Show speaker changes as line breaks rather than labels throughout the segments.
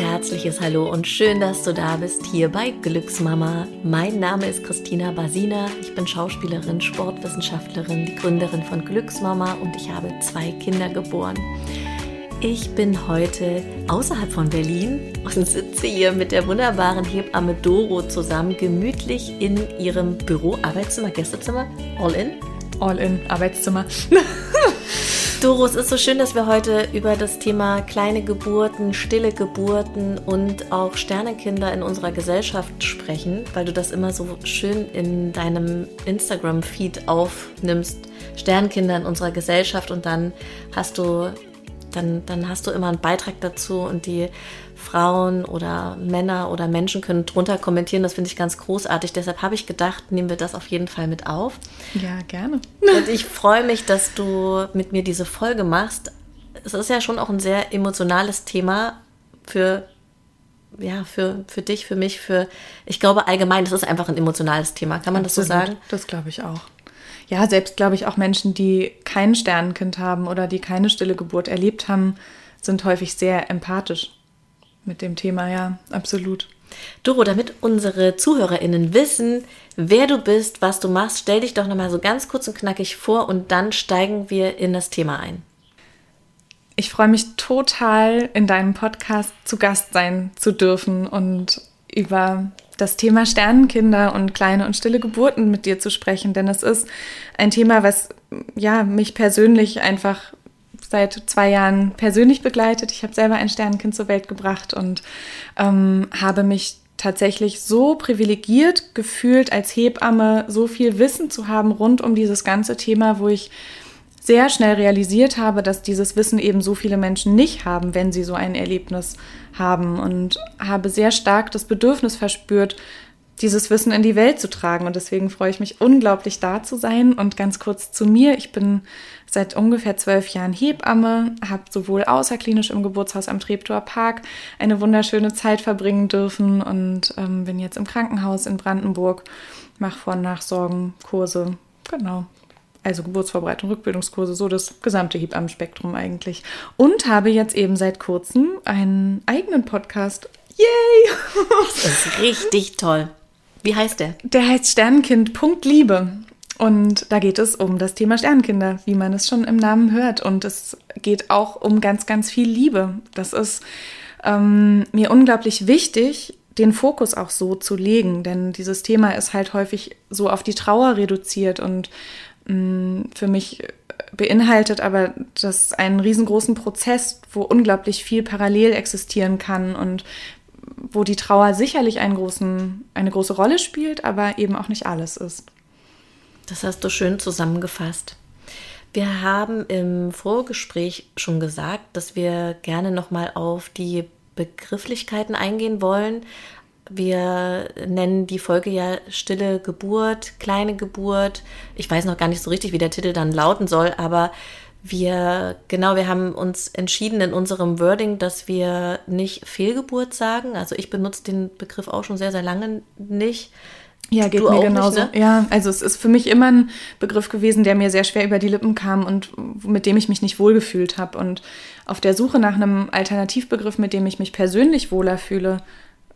herzliches Hallo und schön, dass du da bist hier bei Glücksmama. Mein Name ist Christina Basina. Ich bin Schauspielerin, Sportwissenschaftlerin, die Gründerin von Glücksmama und ich habe zwei Kinder geboren. Ich bin heute außerhalb von Berlin und sitze hier mit der wunderbaren Hebamme Doro zusammen, gemütlich in ihrem Büro, Arbeitszimmer, Gästezimmer, all in.
All in, Arbeitszimmer.
Doro, es ist so schön, dass wir heute über das Thema kleine Geburten, stille Geburten und auch Sternekinder in unserer Gesellschaft sprechen, weil du das immer so schön in deinem Instagram-Feed aufnimmst. Sternkinder in unserer Gesellschaft und dann hast du dann, dann hast du immer einen Beitrag dazu und die Frauen oder Männer oder Menschen können drunter kommentieren. Das finde ich ganz großartig. Deshalb habe ich gedacht, nehmen wir das auf jeden Fall mit auf.
Ja, gerne.
Und ich freue mich, dass du mit mir diese Folge machst. Es ist ja schon auch ein sehr emotionales Thema für ja, für, für dich, für mich, für, ich glaube allgemein, das ist einfach ein emotionales Thema. Kann man Absolut. das so sagen?
Das glaube ich auch ja, selbst glaube ich auch Menschen, die kein Sternenkind haben oder die keine stille Geburt erlebt haben, sind häufig sehr empathisch mit dem Thema, ja, absolut.
Doro, damit unsere ZuhörerInnen wissen, wer du bist, was du machst, stell dich doch nochmal so ganz kurz und knackig vor und dann steigen wir in das Thema ein.
Ich freue mich total, in deinem Podcast zu Gast sein zu dürfen und über das Thema Sternenkinder und kleine und stille Geburten mit dir zu sprechen, denn es ist ein Thema, was ja mich persönlich einfach seit zwei Jahren persönlich begleitet. Ich habe selber ein Sternenkind zur Welt gebracht und ähm, habe mich tatsächlich so privilegiert gefühlt, als Hebamme so viel Wissen zu haben rund um dieses ganze Thema, wo ich sehr schnell realisiert habe, dass dieses Wissen eben so viele Menschen nicht haben, wenn sie so ein Erlebnis haben und habe sehr stark das Bedürfnis verspürt, dieses Wissen in die Welt zu tragen. Und deswegen freue ich mich unglaublich, da zu sein. Und ganz kurz zu mir. Ich bin seit ungefähr zwölf Jahren Hebamme, habe sowohl außerklinisch im Geburtshaus am Treptower Park eine wunderschöne Zeit verbringen dürfen und ähm, bin jetzt im Krankenhaus in Brandenburg, mache Vor- und Nachsorgen, Kurse. Genau, also Geburtsvorbereitung, Rückbildungskurse, so das gesamte Hebammenspektrum eigentlich. Und habe jetzt eben seit kurzem einen eigenen Podcast. Yay!
Das ist richtig toll. Wie heißt der?
Der heißt Sternenkind Punkt Liebe. Und da geht es um das Thema Sternenkinder, wie man es schon im Namen hört. Und es geht auch um ganz, ganz viel Liebe. Das ist ähm, mir unglaublich wichtig, den Fokus auch so zu legen, denn dieses Thema ist halt häufig so auf die Trauer reduziert und Mm, für mich beinhaltet aber das einen riesengroßen Prozess, wo unglaublich viel parallel existieren kann und wo die Trauer sicherlich einen großen, eine große Rolle spielt, aber eben auch nicht alles ist.
Das hast du schön zusammengefasst. Wir haben im Vorgespräch schon gesagt, dass wir gerne nochmal auf die Begrifflichkeiten eingehen wollen, wir nennen die Folge ja Stille Geburt, kleine Geburt. Ich weiß noch gar nicht so richtig, wie der Titel dann lauten soll, aber wir, genau, wir haben uns entschieden in unserem Wording, dass wir nicht Fehlgeburt sagen. Also ich benutze den Begriff auch schon sehr, sehr lange nicht.
Ja, geht du mir genauso. Nicht, ne? Ja, also es ist für mich immer ein Begriff gewesen, der mir sehr schwer über die Lippen kam und mit dem ich mich nicht wohlgefühlt habe. Und auf der Suche nach einem Alternativbegriff, mit dem ich mich persönlich wohler fühle,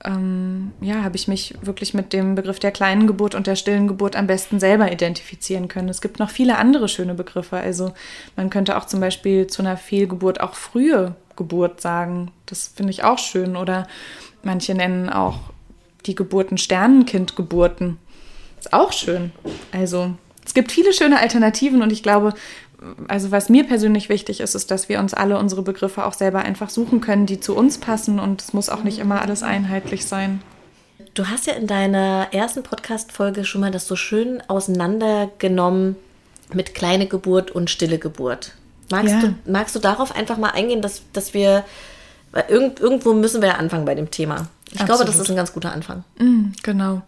ähm, ja, habe ich mich wirklich mit dem Begriff der kleinen Geburt und der stillen Geburt am besten selber identifizieren können. Es gibt noch viele andere schöne Begriffe. Also man könnte auch zum Beispiel zu einer Fehlgeburt auch frühe Geburt sagen. Das finde ich auch schön. Oder manche nennen auch die Geburten Sternenkindgeburten. Ist auch schön. Also es gibt viele schöne Alternativen und ich glaube, also was mir persönlich wichtig ist, ist, dass wir uns alle unsere Begriffe auch selber einfach suchen können, die zu uns passen und es muss auch nicht immer alles einheitlich sein.
Du hast ja in deiner ersten Podcast-Folge schon mal das so schön auseinandergenommen mit kleine Geburt und stille Geburt. Magst, ja. du, magst du darauf einfach mal eingehen, dass, dass wir, weil irgend, irgendwo müssen wir ja anfangen bei dem Thema. Ich Absolut. glaube, das ist ein ganz guter Anfang.
Mm, genau.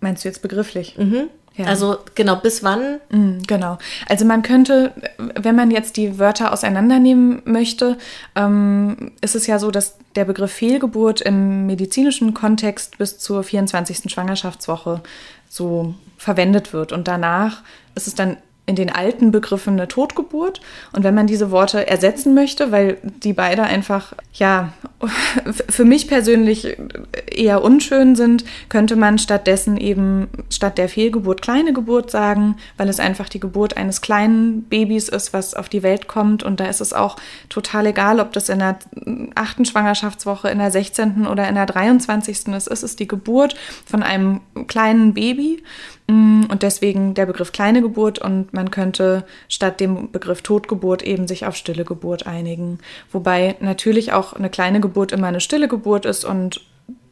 Meinst du jetzt begrifflich?
Mhm. Ja. Also genau, bis wann?
Mm, genau. Also man könnte, wenn man jetzt die Wörter auseinandernehmen möchte, ähm, ist es ja so, dass der Begriff Fehlgeburt im medizinischen Kontext bis zur 24. Schwangerschaftswoche so verwendet wird. Und danach ist es dann in den alten Begriffen eine Totgeburt. Und wenn man diese Worte ersetzen möchte, weil die beide einfach, ja, für mich persönlich eher unschön sind, könnte man stattdessen eben statt der Fehlgeburt kleine Geburt sagen, weil es einfach die Geburt eines kleinen Babys ist, was auf die Welt kommt. Und da ist es auch total egal, ob das in der achten Schwangerschaftswoche, in der 16. oder in der 23. ist. Es ist die Geburt von einem kleinen Baby. Und deswegen der Begriff kleine Geburt und man könnte statt dem Begriff Totgeburt eben sich auf stille Geburt einigen. Wobei natürlich auch eine kleine Geburt immer eine stille Geburt ist und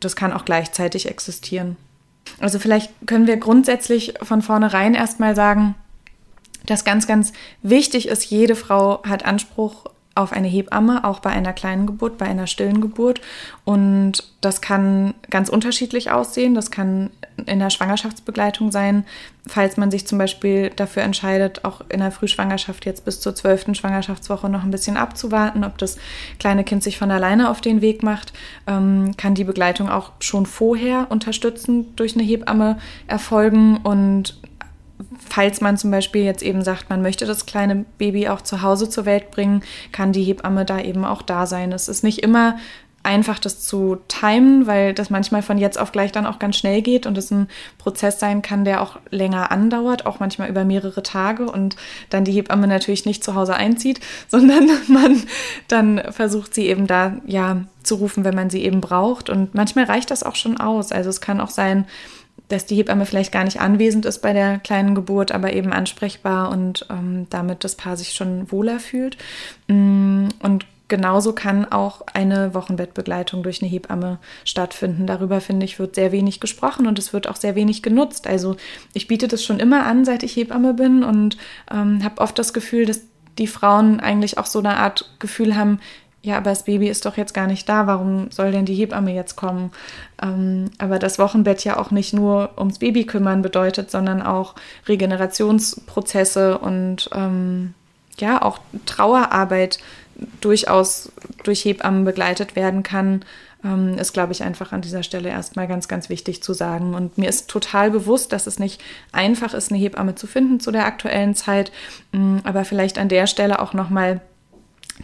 das kann auch gleichzeitig existieren. Also vielleicht können wir grundsätzlich von vornherein erstmal sagen, dass ganz, ganz wichtig ist, jede Frau hat Anspruch auf eine Hebamme, auch bei einer kleinen Geburt, bei einer stillen Geburt. Und das kann ganz unterschiedlich aussehen. Das kann in der Schwangerschaftsbegleitung sein, falls man sich zum Beispiel dafür entscheidet, auch in der Frühschwangerschaft jetzt bis zur zwölften Schwangerschaftswoche noch ein bisschen abzuwarten, ob das kleine Kind sich von alleine auf den Weg macht, ähm, kann die Begleitung auch schon vorher unterstützend durch eine Hebamme erfolgen und falls man zum Beispiel jetzt eben sagt, man möchte das kleine Baby auch zu Hause zur Welt bringen, kann die Hebamme da eben auch da sein. Es ist nicht immer einfach, das zu timen, weil das manchmal von jetzt auf gleich dann auch ganz schnell geht und es ein Prozess sein kann, der auch länger andauert, auch manchmal über mehrere Tage und dann die Hebamme natürlich nicht zu Hause einzieht, sondern man dann versucht sie eben da ja zu rufen, wenn man sie eben braucht und manchmal reicht das auch schon aus. Also es kann auch sein, dass die Hebamme vielleicht gar nicht anwesend ist bei der kleinen Geburt, aber eben ansprechbar und ähm, damit das Paar sich schon wohler fühlt. Mm, und genauso kann auch eine Wochenbettbegleitung durch eine Hebamme stattfinden. Darüber, finde ich, wird sehr wenig gesprochen und es wird auch sehr wenig genutzt. Also ich biete das schon immer an, seit ich Hebamme bin und ähm, habe oft das Gefühl, dass die Frauen eigentlich auch so eine Art Gefühl haben, ja, aber das Baby ist doch jetzt gar nicht da, warum soll denn die Hebamme jetzt kommen? Ähm, aber das Wochenbett ja auch nicht nur ums Baby kümmern bedeutet, sondern auch Regenerationsprozesse und ähm, ja, auch Trauerarbeit durchaus durch Hebammen begleitet werden kann, ähm, ist, glaube ich, einfach an dieser Stelle erstmal ganz, ganz wichtig zu sagen. Und mir ist total bewusst, dass es nicht einfach ist, eine Hebamme zu finden zu der aktuellen Zeit, mm, aber vielleicht an der Stelle auch nochmal mal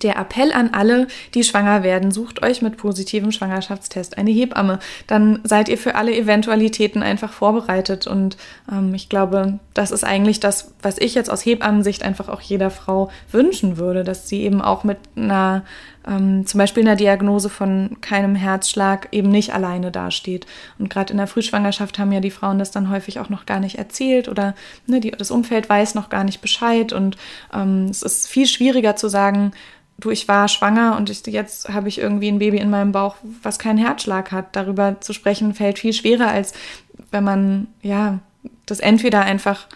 der Appell an alle, die schwanger werden, sucht euch mit positivem Schwangerschaftstest eine Hebamme. Dann seid ihr für alle Eventualitäten einfach vorbereitet. Und ähm, ich glaube, das ist eigentlich das, was ich jetzt aus Hebammensicht einfach auch jeder Frau wünschen würde, dass sie eben auch mit einer, ähm, zum Beispiel einer Diagnose von keinem Herzschlag eben nicht alleine dasteht. Und gerade in der Frühschwangerschaft haben ja die Frauen das dann häufig auch noch gar nicht erzählt oder ne, die, das Umfeld weiß noch gar nicht Bescheid. Und ähm, es ist viel schwieriger zu sagen, du, ich war schwanger und ich, jetzt habe ich irgendwie ein Baby in meinem Bauch, was keinen Herzschlag hat. Darüber zu sprechen fällt viel schwerer, als wenn man, ja, das entweder einfach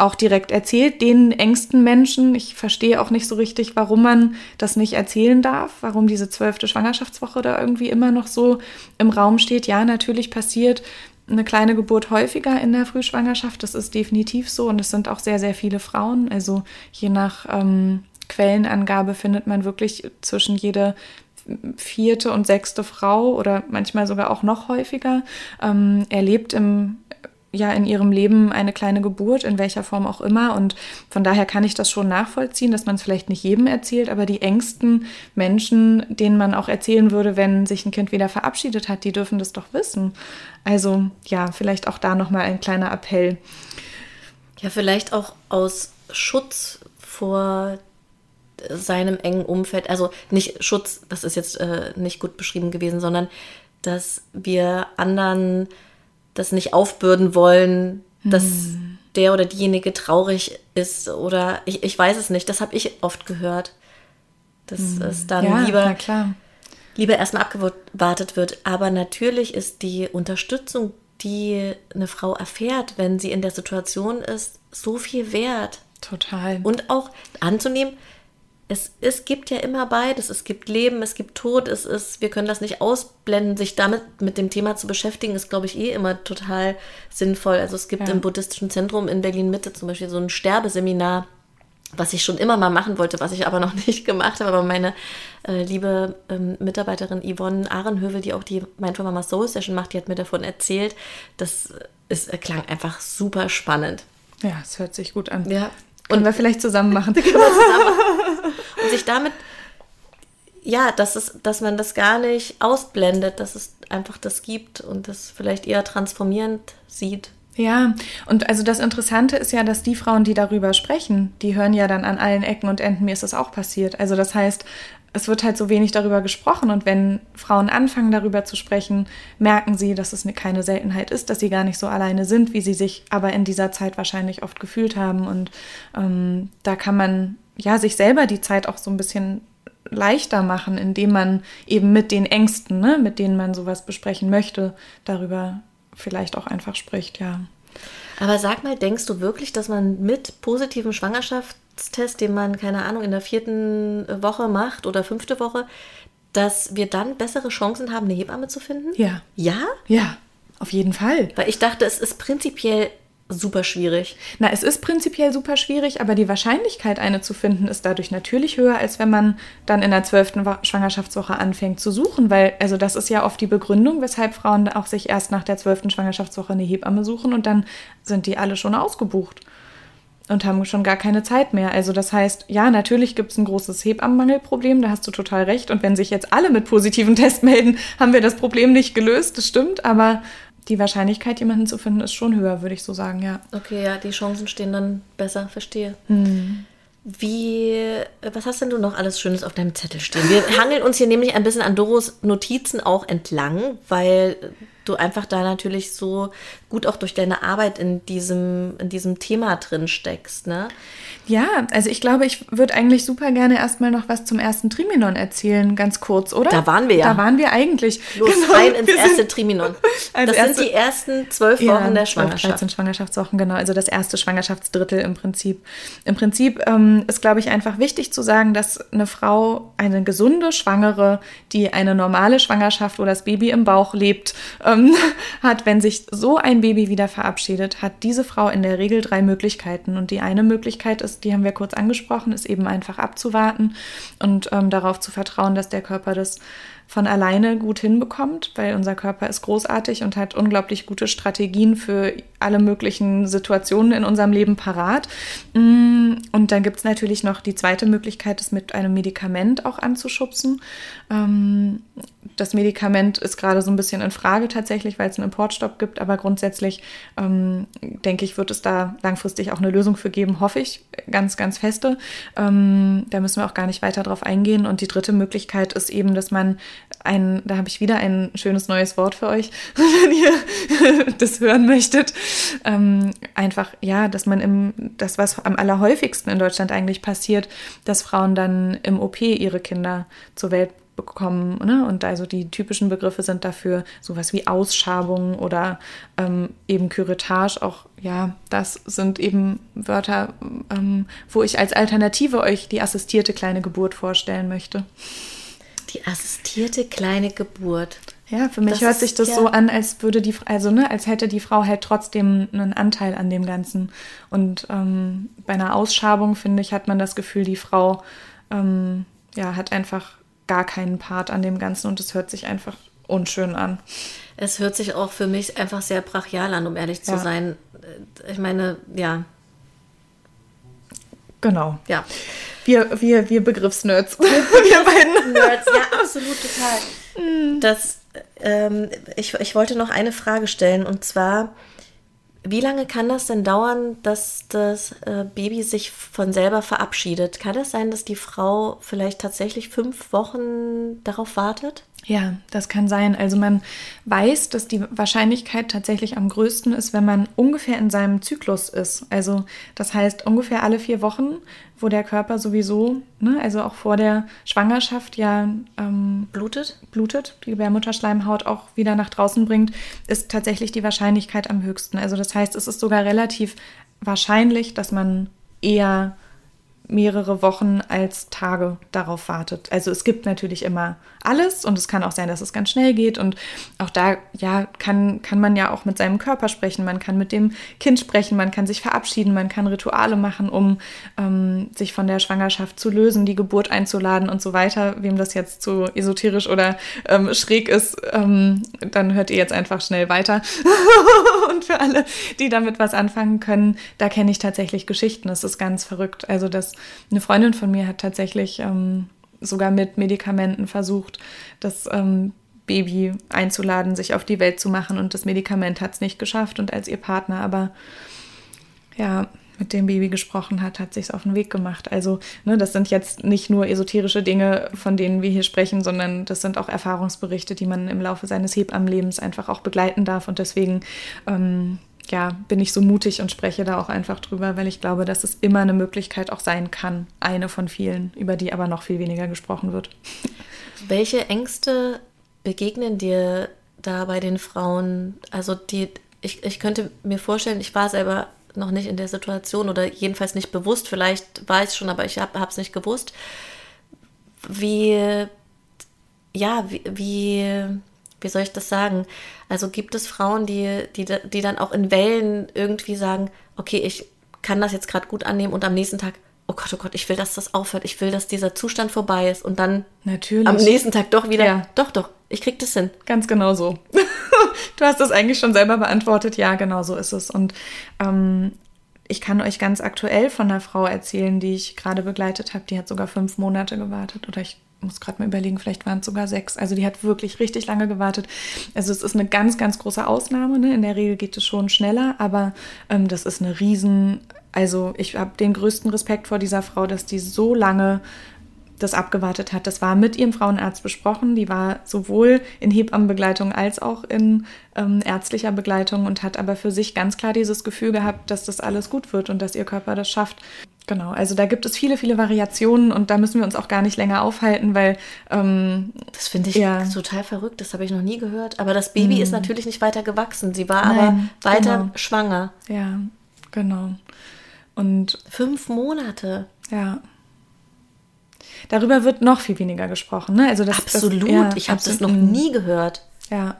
auch direkt erzählt, den engsten Menschen. Ich verstehe auch nicht so richtig, warum man das nicht erzählen darf, warum diese zwölfte Schwangerschaftswoche da irgendwie immer noch so im Raum steht. Ja, natürlich passiert eine kleine Geburt häufiger in der Frühschwangerschaft. Das ist definitiv so und es sind auch sehr, sehr viele Frauen. Also je nach ähm, Quellenangabe findet man wirklich zwischen jede vierte und sechste Frau oder manchmal sogar auch noch häufiger ähm, erlebt im ja in ihrem Leben eine kleine Geburt, in welcher Form auch immer. Und von daher kann ich das schon nachvollziehen, dass man es vielleicht nicht jedem erzählt, aber die engsten Menschen, denen man auch erzählen würde, wenn sich ein Kind wieder verabschiedet hat, die dürfen das doch wissen. Also ja, vielleicht auch da nochmal ein kleiner Appell.
Ja, vielleicht auch aus Schutz vor seinem engen Umfeld, also nicht Schutz, das ist jetzt äh, nicht gut beschrieben gewesen, sondern dass wir anderen das nicht aufbürden wollen, hm. dass der oder diejenige traurig ist oder ich, ich weiß es nicht, das habe ich oft gehört. Dass hm. es dann ja, lieber, lieber erstmal abgewartet wird. Aber natürlich ist die Unterstützung, die eine Frau erfährt, wenn sie in der Situation ist, so viel wert.
Total.
Und auch anzunehmen, es, es gibt ja immer beides. Es gibt Leben, es gibt Tod, es ist, wir können das nicht ausblenden. Sich damit mit dem Thema zu beschäftigen, ist, glaube ich, eh immer total sinnvoll. Also es gibt ja. im Buddhistischen Zentrum in Berlin Mitte zum Beispiel so ein Sterbeseminar, was ich schon immer mal machen wollte, was ich aber noch nicht gemacht habe. Aber meine äh, liebe ähm, Mitarbeiterin Yvonne Ahrenhövel, die auch die Mindful Mama Soul Session macht, die hat mir davon erzählt. Das ist, klang einfach super spannend.
Ja, es hört sich gut an.
Ja.
Können wir vielleicht zusammen machen.
Können wir zusammen machen. Und sich damit, ja, dass, es, dass man das gar nicht ausblendet, dass es einfach das gibt und das vielleicht eher transformierend sieht.
Ja, und also das Interessante ist ja, dass die Frauen, die darüber sprechen, die hören ja dann an allen Ecken und Enden, mir ist das auch passiert. Also das heißt, es wird halt so wenig darüber gesprochen und wenn Frauen anfangen darüber zu sprechen, merken sie, dass es keine Seltenheit ist, dass sie gar nicht so alleine sind, wie sie sich aber in dieser Zeit wahrscheinlich oft gefühlt haben. Und ähm, da kann man ja sich selber die Zeit auch so ein bisschen leichter machen, indem man eben mit den Ängsten, ne, mit denen man sowas besprechen möchte, darüber vielleicht auch einfach spricht, ja.
Aber sag mal, denkst du wirklich, dass man mit positivem Schwangerschaftstest, den man, keine Ahnung, in der vierten Woche macht oder fünfte Woche, dass wir dann bessere Chancen haben, eine Hebamme zu finden?
Ja.
Ja?
Ja, auf jeden Fall.
Weil ich dachte, es ist prinzipiell super schwierig.
Na, es ist prinzipiell super schwierig, aber die Wahrscheinlichkeit, eine zu finden, ist dadurch natürlich höher, als wenn man dann in der zwölften Schwangerschaftswoche anfängt zu suchen, weil, also das ist ja oft die Begründung, weshalb Frauen auch sich erst nach der zwölften Schwangerschaftswoche eine Hebamme suchen und dann sind die alle schon ausgebucht und haben schon gar keine Zeit mehr. Also das heißt, ja, natürlich gibt es ein großes Hebammenmangelproblem, da hast du total recht. Und wenn sich jetzt alle mit positiven Tests melden, haben wir das Problem nicht gelöst, das stimmt, aber die Wahrscheinlichkeit, jemanden zu finden, ist schon höher, würde ich so sagen, ja.
Okay, ja, die Chancen stehen dann besser, verstehe.
Hm.
Wie, was hast denn du noch alles Schönes auf deinem Zettel stehen? Wir hangeln uns hier nämlich ein bisschen an Doros Notizen auch entlang, weil du einfach da natürlich so gut auch durch deine Arbeit in diesem, in diesem Thema drin steckst, ne?
Ja, also ich glaube, ich würde eigentlich super gerne erstmal noch was zum ersten Triminon erzählen, ganz kurz, oder?
Da waren wir ja.
Da waren wir eigentlich.
Los, genau, rein ins erste Triminon. Das erste, sind die ersten zwölf Wochen ja, der Schwangerschaft. 13
Schwangerschaftswochen, genau. Also das erste Schwangerschaftsdrittel im Prinzip. Im Prinzip ähm, ist, glaube ich, einfach wichtig zu sagen, dass eine Frau, eine gesunde Schwangere, die eine normale Schwangerschaft, wo das Baby im Bauch lebt, ähm, hat, wenn sich so ein Baby wieder verabschiedet, hat diese Frau in der Regel drei Möglichkeiten. Und die eine Möglichkeit ist, die haben wir kurz angesprochen, ist eben einfach abzuwarten und ähm, darauf zu vertrauen, dass der Körper das von alleine gut hinbekommt, weil unser Körper ist großartig und hat unglaublich gute Strategien für alle möglichen Situationen in unserem Leben parat. Mm, und dann gibt es natürlich noch die zweite Möglichkeit, es mit einem Medikament auch anzuschubsen. Ähm, das Medikament ist gerade so ein bisschen in Frage tatsächlich, weil es einen Importstopp gibt, aber grundsätzlich ähm, denke ich, wird es da langfristig auch eine Lösung für geben, hoffe ich ganz, ganz feste. Ähm, da müssen wir auch gar nicht weiter drauf eingehen. Und die dritte Möglichkeit ist eben, dass man ein, da habe ich wieder ein schönes neues Wort für euch, wenn ihr das hören möchtet. Ähm, einfach, ja, dass man im, das, was am allerhäufigsten in Deutschland eigentlich passiert, dass Frauen dann im OP ihre Kinder zur Welt bekommen. Ne? Und also die typischen Begriffe sind dafür sowas wie Ausschabung oder ähm, eben Curettage. Auch ja, das sind eben Wörter, ähm, wo ich als Alternative euch die assistierte kleine Geburt vorstellen möchte.
Die assistierte kleine Geburt.
Ja, für mich das hört sich das ja so an, als würde die, also ne, als hätte die Frau halt trotzdem einen Anteil an dem Ganzen. Und ähm, bei einer Ausschabung, finde ich, hat man das Gefühl, die Frau ähm, ja, hat einfach gar keinen Part an dem Ganzen und es hört sich einfach unschön an.
Es hört sich auch für mich einfach sehr brachial an, um ehrlich zu ja. sein. Ich meine, ja.
Genau.
Ja.
Wir, wir, wir Begriffsnerds. wir
beiden. Nerds, ja, absolut, total. Das, ähm, ich, ich wollte noch eine Frage stellen und zwar, wie lange kann das denn dauern, dass das äh, Baby sich von selber verabschiedet? Kann es das sein, dass die Frau vielleicht tatsächlich fünf Wochen darauf wartet?
Ja, das kann sein. Also man weiß, dass die Wahrscheinlichkeit tatsächlich am größten ist, wenn man ungefähr in seinem Zyklus ist. Also das heißt ungefähr alle vier Wochen, wo der Körper sowieso, ne, also auch vor der Schwangerschaft ja ähm,
blutet,
blutet, die Gebärmutterschleimhaut auch wieder nach draußen bringt, ist tatsächlich die Wahrscheinlichkeit am höchsten. Also das heißt, es ist sogar relativ wahrscheinlich, dass man eher mehrere Wochen als Tage darauf wartet. Also es gibt natürlich immer alles und es kann auch sein, dass es ganz schnell geht und auch da ja kann kann man ja auch mit seinem Körper sprechen, man kann mit dem Kind sprechen, man kann sich verabschieden, man kann Rituale machen, um ähm, sich von der Schwangerschaft zu lösen, die Geburt einzuladen und so weiter. Wem das jetzt zu esoterisch oder ähm, schräg ist, ähm, dann hört ihr jetzt einfach schnell weiter und für alle, die damit was anfangen können, da kenne ich tatsächlich Geschichten. Es ist ganz verrückt. Also, dass eine Freundin von mir hat tatsächlich ähm, sogar mit Medikamenten versucht, das ähm, Baby einzuladen, sich auf die Welt zu machen und das Medikament hat es nicht geschafft und als ihr Partner aber ja mit dem Baby gesprochen hat, hat sich auf den Weg gemacht. Also, ne, das sind jetzt nicht nur esoterische Dinge, von denen wir hier sprechen, sondern das sind auch Erfahrungsberichte, die man im Laufe seines Hebammenlebens einfach auch begleiten darf. Und deswegen ähm, ja, bin ich so mutig und spreche da auch einfach drüber, weil ich glaube, dass es immer eine Möglichkeit auch sein kann. Eine von vielen, über die aber noch viel weniger gesprochen wird.
Welche Ängste begegnen dir da bei den Frauen? Also die, ich, ich könnte mir vorstellen, ich war selber noch nicht in der Situation oder jedenfalls nicht bewusst. Vielleicht war ich es schon, aber ich habe es nicht gewusst. Wie, ja, wie, wie, wie soll ich das sagen? Also gibt es Frauen, die, die, die dann auch in Wellen irgendwie sagen, okay, ich kann das jetzt gerade gut annehmen und am nächsten Tag, oh Gott, oh Gott, ich will, dass das aufhört, ich will, dass dieser Zustand vorbei ist und dann
Natürlich.
am nächsten Tag doch wieder, ja. doch, doch, ich krieg das hin.
Ganz genau so. du hast das eigentlich schon selber beantwortet. Ja, genau so ist es. Und ähm, ich kann euch ganz aktuell von einer Frau erzählen, die ich gerade begleitet habe. Die hat sogar fünf Monate gewartet. Oder ich muss gerade mal überlegen, vielleicht waren es sogar sechs. Also die hat wirklich richtig lange gewartet. Also es ist eine ganz, ganz große Ausnahme. Ne? In der Regel geht es schon schneller, aber ähm, das ist eine riesen. Also ich habe den größten Respekt vor dieser Frau, dass die so lange das abgewartet hat. Das war mit ihrem Frauenarzt besprochen. Die war sowohl in Hebammenbegleitung als auch in ähm, ärztlicher Begleitung und hat aber für sich ganz klar dieses Gefühl gehabt, dass das alles gut wird und dass ihr Körper das schafft. Genau, also da gibt es viele, viele Variationen und da müssen wir uns auch gar nicht länger aufhalten, weil. Ähm,
das finde ich ja. total verrückt, das habe ich noch nie gehört. Aber das Baby mhm. ist natürlich nicht weiter gewachsen. Sie war Nein, aber weiter
genau.
schwanger.
Ja, genau. Und.
Fünf Monate.
Ja. Darüber wird noch viel weniger gesprochen. Ne? Also das,
absolut, das, ja, ich habe das noch nie gehört.
Ja,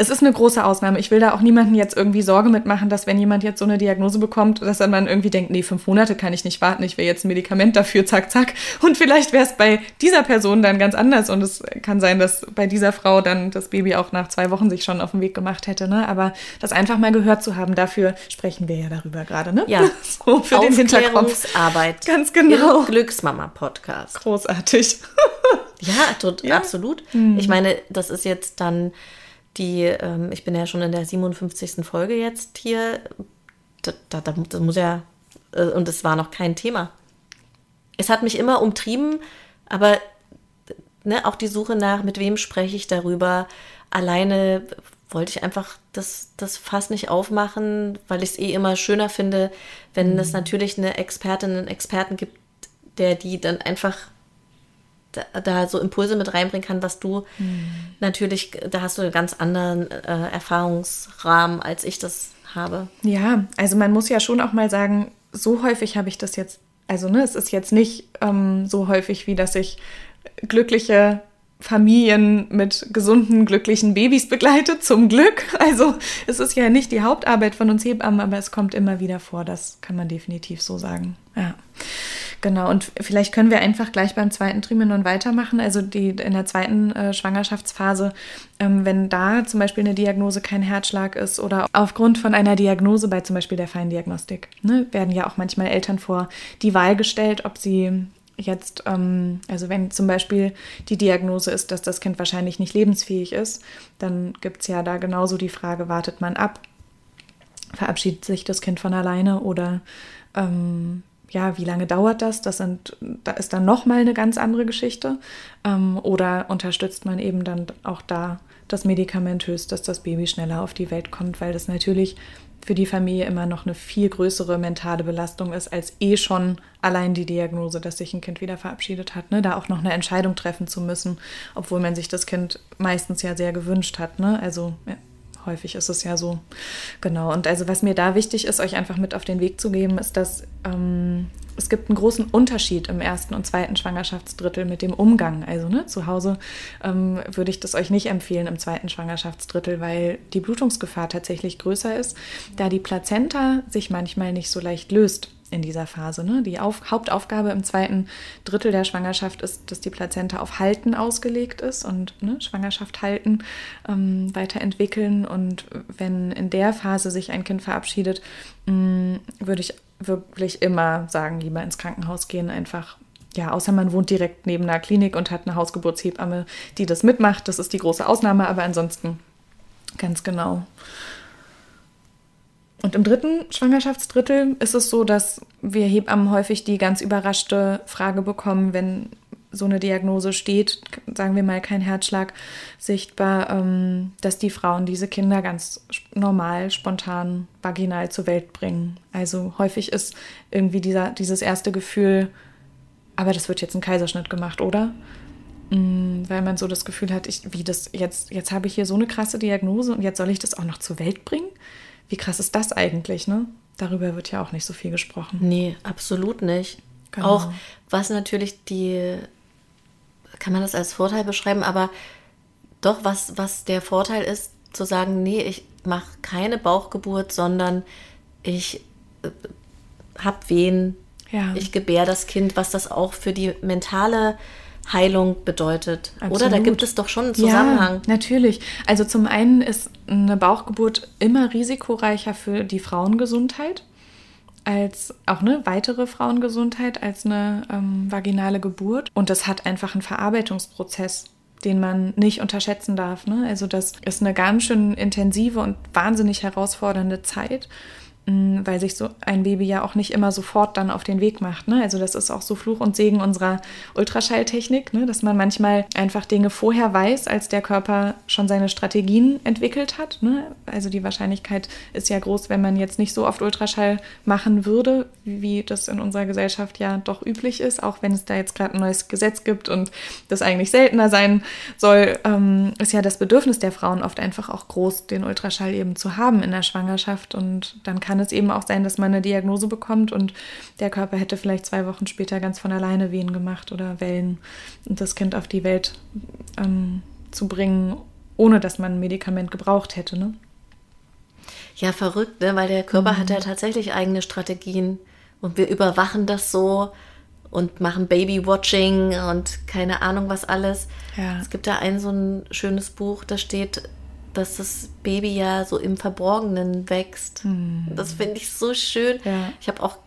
es ist eine große Ausnahme. Ich will da auch niemanden jetzt irgendwie Sorge mitmachen, dass wenn jemand jetzt so eine Diagnose bekommt, dass dann man irgendwie denkt, nee, fünf Monate kann ich nicht warten, ich will jetzt ein Medikament dafür, zack, zack. Und vielleicht wäre es bei dieser Person dann ganz anders und es kann sein, dass bei dieser Frau dann das Baby auch nach zwei Wochen sich schon auf den Weg gemacht hätte. Ne? Aber das einfach mal gehört zu haben, dafür sprechen wir ja darüber gerade. Ne?
Ja, so für den Hintergrundarbeit.
Ganz genau.
Glücksmama-Podcast.
Großartig.
ja, tot, ja, absolut. Hm. Ich meine, das ist jetzt dann die, ähm, ich bin ja schon in der 57. Folge jetzt hier, da, da, das muss ja, äh, und es war noch kein Thema. Es hat mich immer umtrieben, aber ne, auch die Suche nach, mit wem spreche ich darüber, alleine wollte ich einfach das, das Fass nicht aufmachen, weil ich es eh immer schöner finde, wenn mhm. es natürlich eine Expertin, einen Experten gibt, der die dann einfach da, so Impulse mit reinbringen kann, was du mhm. natürlich, da hast du einen ganz anderen äh, Erfahrungsrahmen, als ich das habe.
Ja, also man muss ja schon auch mal sagen, so häufig habe ich das jetzt, also ne, es ist jetzt nicht ähm, so häufig, wie dass ich glückliche Familien mit gesunden, glücklichen Babys begleitet, zum Glück. Also es ist ja nicht die Hauptarbeit von uns Hebammen, aber es kommt immer wieder vor, das kann man definitiv so sagen. Ja. Genau, und vielleicht können wir einfach gleich beim zweiten Trimenon weitermachen. Also die, in der zweiten äh, Schwangerschaftsphase, ähm, wenn da zum Beispiel eine Diagnose kein Herzschlag ist oder aufgrund von einer Diagnose bei zum Beispiel der Feindiagnostik, ne, werden ja auch manchmal Eltern vor die Wahl gestellt, ob sie jetzt, ähm, also wenn zum Beispiel die Diagnose ist, dass das Kind wahrscheinlich nicht lebensfähig ist, dann gibt es ja da genauso die Frage, wartet man ab? Verabschiedet sich das Kind von alleine oder ähm, ja, wie lange dauert das? Das sind, da ist dann nochmal eine ganz andere Geschichte. Ähm, oder unterstützt man eben dann auch da das medikamentös, dass das Baby schneller auf die Welt kommt, weil das natürlich für die Familie immer noch eine viel größere mentale Belastung ist, als eh schon allein die Diagnose, dass sich ein Kind wieder verabschiedet hat. Ne? Da auch noch eine Entscheidung treffen zu müssen, obwohl man sich das Kind meistens ja sehr gewünscht hat. Ne? Also ja, häufig ist es ja so. Genau. Und also was mir da wichtig ist, euch einfach mit auf den Weg zu geben, ist, dass ähm, es gibt einen großen Unterschied im ersten und zweiten Schwangerschaftsdrittel mit dem Umgang. Also ne, zu Hause ähm, würde ich das euch nicht empfehlen im zweiten Schwangerschaftsdrittel, weil die Blutungsgefahr tatsächlich größer ist, da die Plazenta sich manchmal nicht so leicht löst. In dieser Phase. Ne? Die Auf Hauptaufgabe im zweiten Drittel der Schwangerschaft ist, dass die Plazenta auf Halten ausgelegt ist und ne, Schwangerschaft halten, ähm, weiterentwickeln. Und wenn in der Phase sich ein Kind verabschiedet, mm, würde ich wirklich immer sagen, lieber ins Krankenhaus gehen, einfach ja, außer man wohnt direkt neben einer Klinik und hat eine Hausgeburtshebamme, die das mitmacht. Das ist die große Ausnahme, aber ansonsten ganz genau. Und im dritten Schwangerschaftsdrittel ist es so, dass wir Hebammen häufig die ganz überraschte Frage bekommen, wenn so eine Diagnose steht, sagen wir mal kein Herzschlag sichtbar, ähm, dass die Frauen diese Kinder ganz normal, spontan, vaginal zur Welt bringen. Also häufig ist irgendwie dieser, dieses erste Gefühl, aber das wird jetzt ein Kaiserschnitt gemacht, oder? Mm, weil man so das Gefühl hat, ich, wie das jetzt, jetzt habe ich hier so eine krasse Diagnose und jetzt soll ich das auch noch zur Welt bringen? Wie krass ist das eigentlich, ne? Darüber wird ja auch nicht so viel gesprochen.
Nee, absolut nicht. Genau. Auch was natürlich die, kann man das als Vorteil beschreiben, aber doch, was, was der Vorteil ist, zu sagen, nee, ich mache keine Bauchgeburt, sondern ich äh, habe wen, ja. Ich gebär das Kind, was das auch für die mentale Heilung bedeutet. Absolut. Oder da gibt es doch schon einen Zusammenhang.
Ja, natürlich. Also zum einen ist eine Bauchgeburt immer risikoreicher für die Frauengesundheit als auch eine weitere Frauengesundheit als eine ähm, vaginale Geburt. Und das hat einfach einen Verarbeitungsprozess den man nicht unterschätzen darf. Ne? Also das ist eine ganz schön intensive und wahnsinnig herausfordernde Zeit. Weil sich so ein Baby ja auch nicht immer sofort dann auf den Weg macht. Ne? Also das ist auch so Fluch und Segen unserer Ultraschalltechnik, ne? dass man manchmal einfach Dinge vorher weiß, als der Körper schon seine Strategien entwickelt hat. Ne? Also die Wahrscheinlichkeit ist ja groß, wenn man jetzt nicht so oft Ultraschall machen würde, wie das in unserer Gesellschaft ja doch üblich ist, auch wenn es da jetzt gerade ein neues Gesetz gibt und das eigentlich seltener sein soll, ähm, ist ja das Bedürfnis der Frauen oft einfach auch groß, den Ultraschall eben zu haben in der Schwangerschaft und dann kann kann es eben auch sein, dass man eine Diagnose bekommt und der Körper hätte vielleicht zwei Wochen später ganz von alleine Wehen gemacht oder Wellen und das Kind auf die Welt ähm, zu bringen, ohne dass man ein Medikament gebraucht hätte. Ne?
Ja, verrückt, ne? weil der Körper mhm. hat ja tatsächlich eigene Strategien und wir überwachen das so und machen Baby-Watching und keine Ahnung was alles. Ja. Es gibt da ein so ein schönes Buch, da steht, dass das Baby ja so im Verborgenen wächst. Hm. Das finde ich so schön. Ja. Ich habe auch,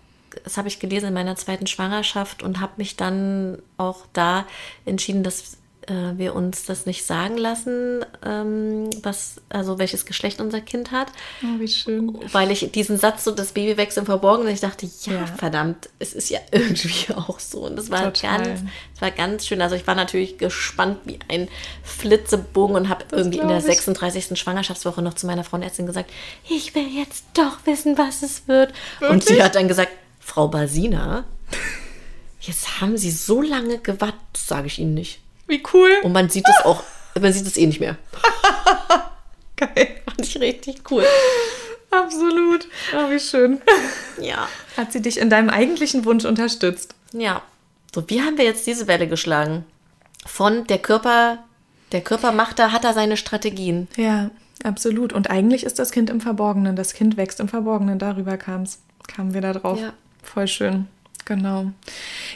das habe ich gelesen in meiner zweiten Schwangerschaft und habe mich dann auch da entschieden, dass äh, wir uns das nicht sagen lassen, ähm, was, also welches Geschlecht unser Kind hat.
Oh, wie schön.
Weil ich diesen Satz, so das Baby wächst im Verborgenen, ich dachte, ja, ja, verdammt, es ist ja irgendwie auch so. Und das war Total. ganz, das war ganz schön. Also ich war natürlich gespannt wie ein Flitzebogen und habe irgendwie in der 36. Schwangerschaftswoche noch zu meiner Frauenärztin gesagt, ich will jetzt doch wissen, was es wird. Wirklich? Und sie hat dann gesagt, Frau Basina, jetzt haben Sie so lange gewartet, sage ich Ihnen nicht.
Wie cool.
Und man sieht es auch, man sieht es eh nicht mehr.
Geil.
Fand ich richtig cool.
Absolut. Oh, wie schön.
Ja.
Hat sie dich in deinem eigentlichen Wunsch unterstützt?
Ja. So, wie haben wir jetzt diese Welle geschlagen? Von der Körper, der Körper macht da, hat da seine Strategien.
Ja, absolut. Und eigentlich ist das Kind im Verborgenen. Das Kind wächst im Verborgenen. Darüber kam's, kamen wir da drauf. Ja. Voll schön. Genau.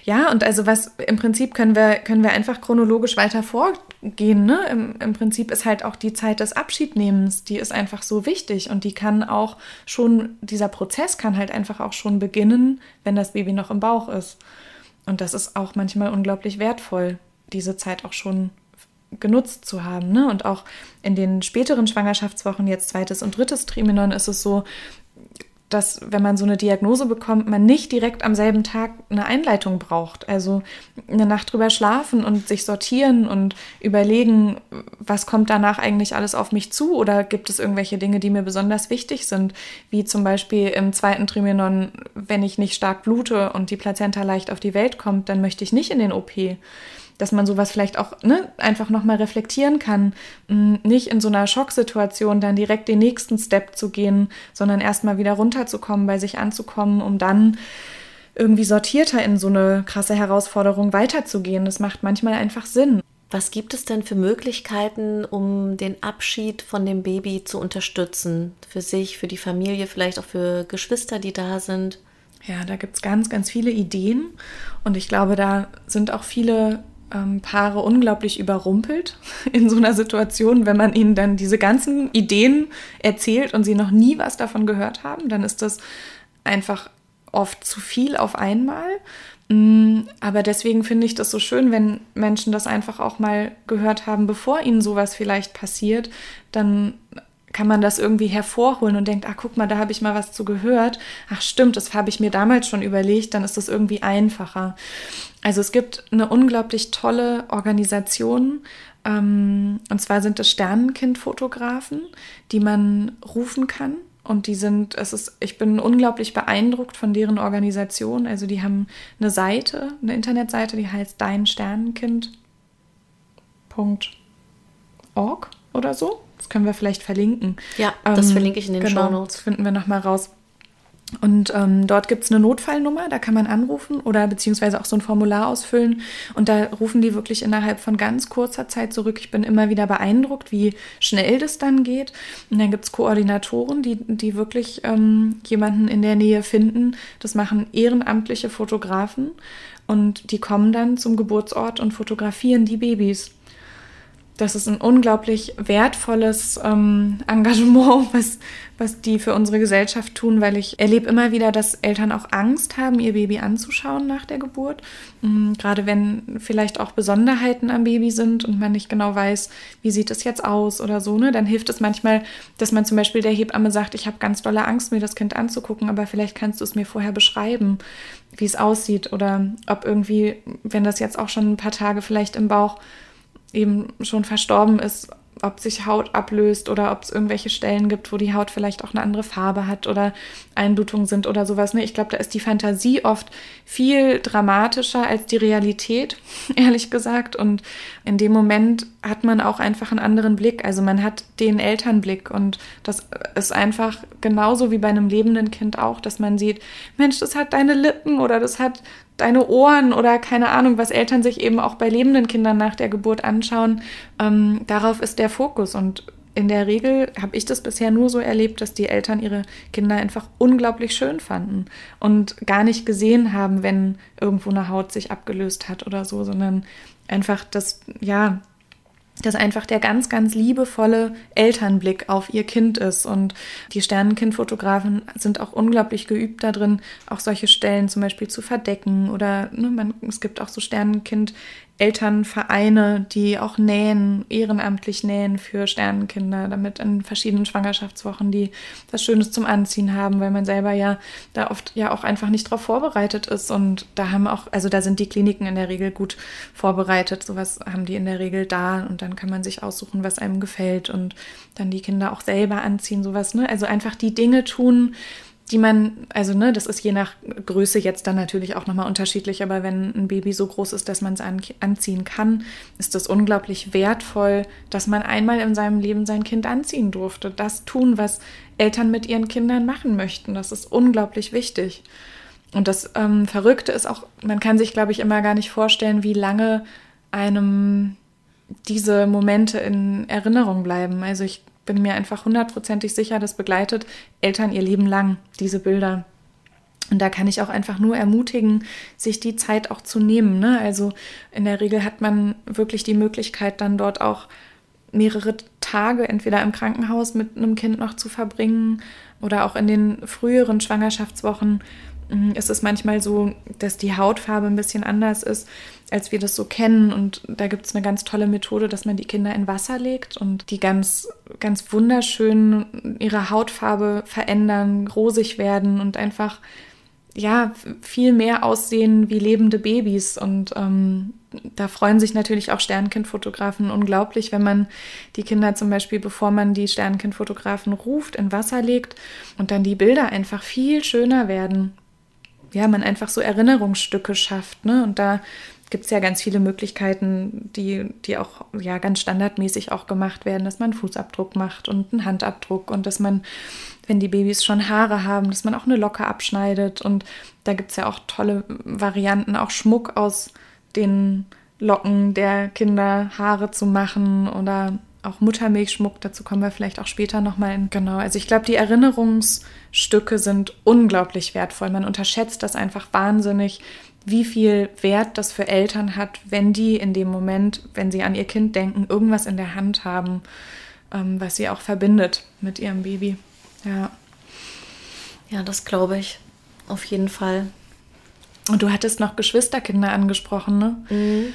Ja, und also was im Prinzip können wir, können wir einfach chronologisch weiter vorgehen. Ne? Im, Im Prinzip ist halt auch die Zeit des Abschiednehmens, die ist einfach so wichtig und die kann auch schon, dieser Prozess kann halt einfach auch schon beginnen, wenn das Baby noch im Bauch ist. Und das ist auch manchmal unglaublich wertvoll, diese Zeit auch schon genutzt zu haben. Ne? Und auch in den späteren Schwangerschaftswochen, jetzt zweites und drittes Trimenon, ist es so, dass, wenn man so eine Diagnose bekommt, man nicht direkt am selben Tag eine Einleitung braucht. Also eine Nacht drüber schlafen und sich sortieren und überlegen, was kommt danach eigentlich alles auf mich zu oder gibt es irgendwelche Dinge, die mir besonders wichtig sind, wie zum Beispiel im zweiten Trimenon, wenn ich nicht stark blute und die Plazenta leicht auf die Welt kommt, dann möchte ich nicht in den OP dass man sowas vielleicht auch ne, einfach nochmal reflektieren kann, mm, nicht in so einer Schocksituation dann direkt den nächsten Step zu gehen, sondern erstmal wieder runterzukommen, bei sich anzukommen, um dann irgendwie sortierter in so eine krasse Herausforderung weiterzugehen. Das macht manchmal einfach Sinn.
Was gibt es denn für Möglichkeiten, um den Abschied von dem Baby zu unterstützen? Für sich, für die Familie, vielleicht auch für Geschwister, die da sind?
Ja, da gibt es ganz, ganz viele Ideen und ich glaube, da sind auch viele ähm, Paare unglaublich überrumpelt in so einer Situation, wenn man ihnen dann diese ganzen Ideen erzählt und sie noch nie was davon gehört haben, dann ist das einfach oft zu viel auf einmal. Mm, aber deswegen finde ich das so schön, wenn Menschen das einfach auch mal gehört haben, bevor ihnen sowas vielleicht passiert, dann kann man das irgendwie hervorholen und denkt, ach guck mal, da habe ich mal was zu gehört. Ach stimmt, das habe ich mir damals schon überlegt, dann ist das irgendwie einfacher. Also es gibt eine unglaublich tolle Organisation, ähm, und zwar sind es Sternenkindfotografen, die man rufen kann. Und die sind, es ist, ich bin unglaublich beeindruckt von deren Organisation. Also die haben eine Seite, eine Internetseite, die heißt deinsternenkind.org oder so. Das können wir vielleicht verlinken.
Ja, das ähm, verlinke ich in den genau, Show Notes.
finden wir nochmal raus. Und ähm, dort gibt es eine Notfallnummer, da kann man anrufen oder beziehungsweise auch so ein Formular ausfüllen. Und da rufen die wirklich innerhalb von ganz kurzer Zeit zurück. Ich bin immer wieder beeindruckt, wie schnell das dann geht. Und dann gibt es Koordinatoren, die, die wirklich ähm, jemanden in der Nähe finden. Das machen ehrenamtliche Fotografen. Und die kommen dann zum Geburtsort und fotografieren die Babys das ist ein unglaublich wertvolles ähm, Engagement, was, was die für unsere Gesellschaft tun, weil ich erlebe immer wieder, dass Eltern auch Angst haben, ihr Baby anzuschauen nach der Geburt. Mhm, gerade wenn vielleicht auch Besonderheiten am Baby sind und man nicht genau weiß, wie sieht es jetzt aus oder so, ne? dann hilft es manchmal, dass man zum Beispiel der Hebamme sagt, ich habe ganz dolle Angst, mir das Kind anzugucken, aber vielleicht kannst du es mir vorher beschreiben, wie es aussieht oder ob irgendwie, wenn das jetzt auch schon ein paar Tage vielleicht im Bauch eben schon verstorben ist, ob sich Haut ablöst oder ob es irgendwelche Stellen gibt, wo die Haut vielleicht auch eine andere Farbe hat oder Einblutungen sind oder sowas. Ne? Ich glaube, da ist die Fantasie oft viel dramatischer als die Realität, ehrlich gesagt. Und in dem Moment hat man auch einfach einen anderen Blick. Also man hat den Elternblick und das ist einfach genauso wie bei einem lebenden Kind auch, dass man sieht, Mensch, das hat deine Lippen oder das hat deine Ohren oder keine Ahnung, was Eltern sich eben auch bei lebenden Kindern nach der Geburt anschauen. Ähm, darauf ist der Fokus und in der Regel habe ich das bisher nur so erlebt, dass die Eltern ihre Kinder einfach unglaublich schön fanden und gar nicht gesehen haben, wenn irgendwo eine Haut sich abgelöst hat oder so, sondern einfach das, ja, das einfach der ganz, ganz liebevolle Elternblick auf ihr Kind ist. Und die Sternenkindfotografen sind auch unglaublich geübt darin, auch solche Stellen zum Beispiel zu verdecken. Oder ne, man, es gibt auch so Sternenkind Elternvereine, die auch nähen, ehrenamtlich nähen für Sternenkinder, damit in verschiedenen Schwangerschaftswochen die was Schönes zum Anziehen haben, weil man selber ja da oft ja auch einfach nicht darauf vorbereitet ist. Und da haben auch, also da sind die Kliniken in der Regel gut vorbereitet. Sowas haben die in der Regel da und dann kann man sich aussuchen, was einem gefällt und dann die Kinder auch selber anziehen, sowas, ne? Also einfach die Dinge tun, die man, also ne, das ist je nach Größe jetzt dann natürlich auch nochmal unterschiedlich, aber wenn ein Baby so groß ist, dass man es an, anziehen kann, ist das unglaublich wertvoll, dass man einmal in seinem Leben sein Kind anziehen durfte. Das tun, was Eltern mit ihren Kindern machen möchten. Das ist unglaublich wichtig. Und das ähm, Verrückte ist auch, man kann sich, glaube ich, immer gar nicht vorstellen, wie lange einem diese Momente in Erinnerung bleiben. Also ich bin mir einfach hundertprozentig sicher, das begleitet Eltern ihr Leben lang, diese Bilder. Und da kann ich auch einfach nur ermutigen, sich die Zeit auch zu nehmen. Ne? Also in der Regel hat man wirklich die Möglichkeit, dann dort auch mehrere Tage entweder im Krankenhaus mit einem Kind noch zu verbringen oder auch in den früheren Schwangerschaftswochen ist es manchmal so, dass die Hautfarbe ein bisschen anders ist, als wir das so kennen. Und da gibt es eine ganz tolle Methode, dass man die Kinder in Wasser legt und die ganz, ganz wunderschön ihre Hautfarbe verändern, rosig werden und einfach ja viel mehr aussehen wie lebende Babys. Und ähm, da freuen sich natürlich auch Sternkindfotografen unglaublich, wenn man die Kinder zum Beispiel, bevor man die Sternkindfotografen ruft, in Wasser legt und dann die Bilder einfach viel schöner werden ja, man einfach so Erinnerungsstücke schafft. Ne? Und da gibt es ja ganz viele Möglichkeiten, die, die auch ja ganz standardmäßig auch gemacht werden, dass man einen Fußabdruck macht und einen Handabdruck und dass man, wenn die Babys schon Haare haben, dass man auch eine Locke abschneidet. Und da gibt es ja auch tolle Varianten, auch Schmuck aus den Locken der Kinder Haare zu machen oder auch Muttermilchschmuck, dazu kommen wir vielleicht auch später nochmal in. Genau, also ich glaube, die Erinnerungsstücke sind unglaublich wertvoll. Man unterschätzt das einfach wahnsinnig, wie viel Wert das für Eltern hat, wenn die in dem Moment, wenn sie an ihr Kind denken, irgendwas in der Hand haben, ähm, was sie auch verbindet mit ihrem Baby. Ja.
Ja, das glaube ich. Auf jeden Fall.
Und du hattest noch Geschwisterkinder angesprochen, ne? Mhm.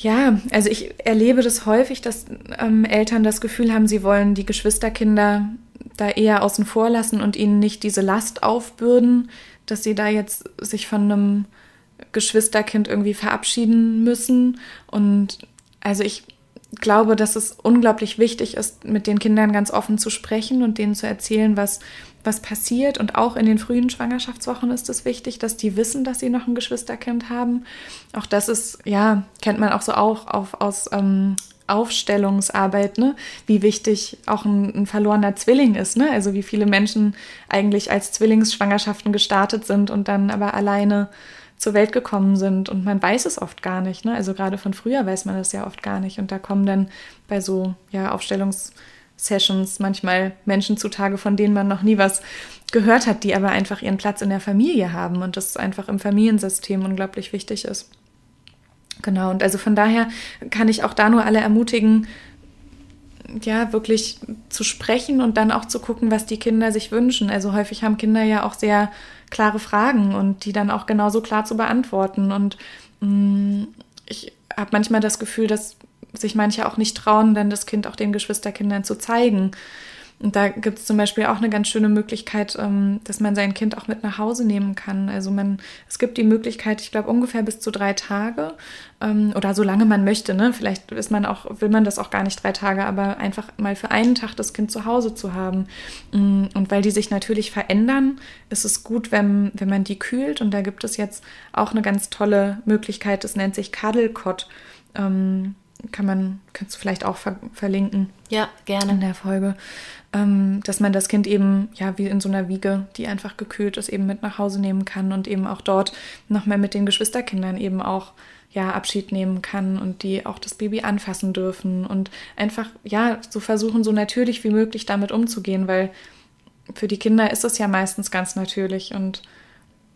Ja, also ich erlebe das häufig, dass ähm, Eltern das Gefühl haben, sie wollen die Geschwisterkinder da eher außen vor lassen und ihnen nicht diese Last aufbürden, dass sie da jetzt sich von einem Geschwisterkind irgendwie verabschieden müssen. Und also ich glaube, dass es unglaublich wichtig ist, mit den Kindern ganz offen zu sprechen und denen zu erzählen, was was passiert. Und auch in den frühen Schwangerschaftswochen ist es wichtig, dass die wissen, dass sie noch ein Geschwisterkind haben. Auch das ist, ja, kennt man auch so auch auf, aus ähm, Aufstellungsarbeit, ne? wie wichtig auch ein, ein, verlorener Zwilling ist. Ne? Also wie viele Menschen eigentlich als Zwillingsschwangerschaften gestartet sind und dann aber alleine zur Welt gekommen sind. Und man weiß es oft gar nicht. Ne? Also gerade von früher weiß man das ja oft gar nicht. Und da kommen dann bei so ja, Aufstellungs- Sessions manchmal Menschen zutage, von denen man noch nie was gehört hat, die aber einfach ihren Platz in der Familie haben und das einfach im Familiensystem unglaublich wichtig ist. Genau, und also von daher kann ich auch da nur alle ermutigen, ja, wirklich zu sprechen und dann auch zu gucken, was die Kinder sich wünschen. Also häufig haben Kinder ja auch sehr klare Fragen und die dann auch genauso klar zu beantworten. Und mh, mm, ich habe manchmal das Gefühl, dass sich manche auch nicht trauen, dann das Kind auch den Geschwisterkindern zu zeigen. Und da gibt es zum Beispiel auch eine ganz schöne Möglichkeit, ähm, dass man sein Kind auch mit nach Hause nehmen kann. Also man, es gibt die Möglichkeit, ich glaube ungefähr bis zu drei Tage ähm, oder so lange man möchte. Ne? Vielleicht ist man auch, will man das auch gar nicht drei Tage, aber einfach mal für einen Tag das Kind zu Hause zu haben. Mm, und weil die sich natürlich verändern, ist es gut, wenn, wenn man die kühlt. Und da gibt es jetzt auch eine ganz tolle Möglichkeit, das nennt sich Cuddlecot. Ähm, kann man, kannst du vielleicht auch ver verlinken.
Ja, gerne.
In der Folge. Ähm, dass man das Kind eben, ja, wie in so einer Wiege, die einfach gekühlt ist, eben mit nach Hause nehmen kann und eben auch dort nochmal mit den Geschwisterkindern eben auch ja, Abschied nehmen kann und die auch das Baby anfassen dürfen und einfach, ja, so versuchen, so natürlich wie möglich damit umzugehen, weil für die Kinder ist es ja meistens ganz natürlich und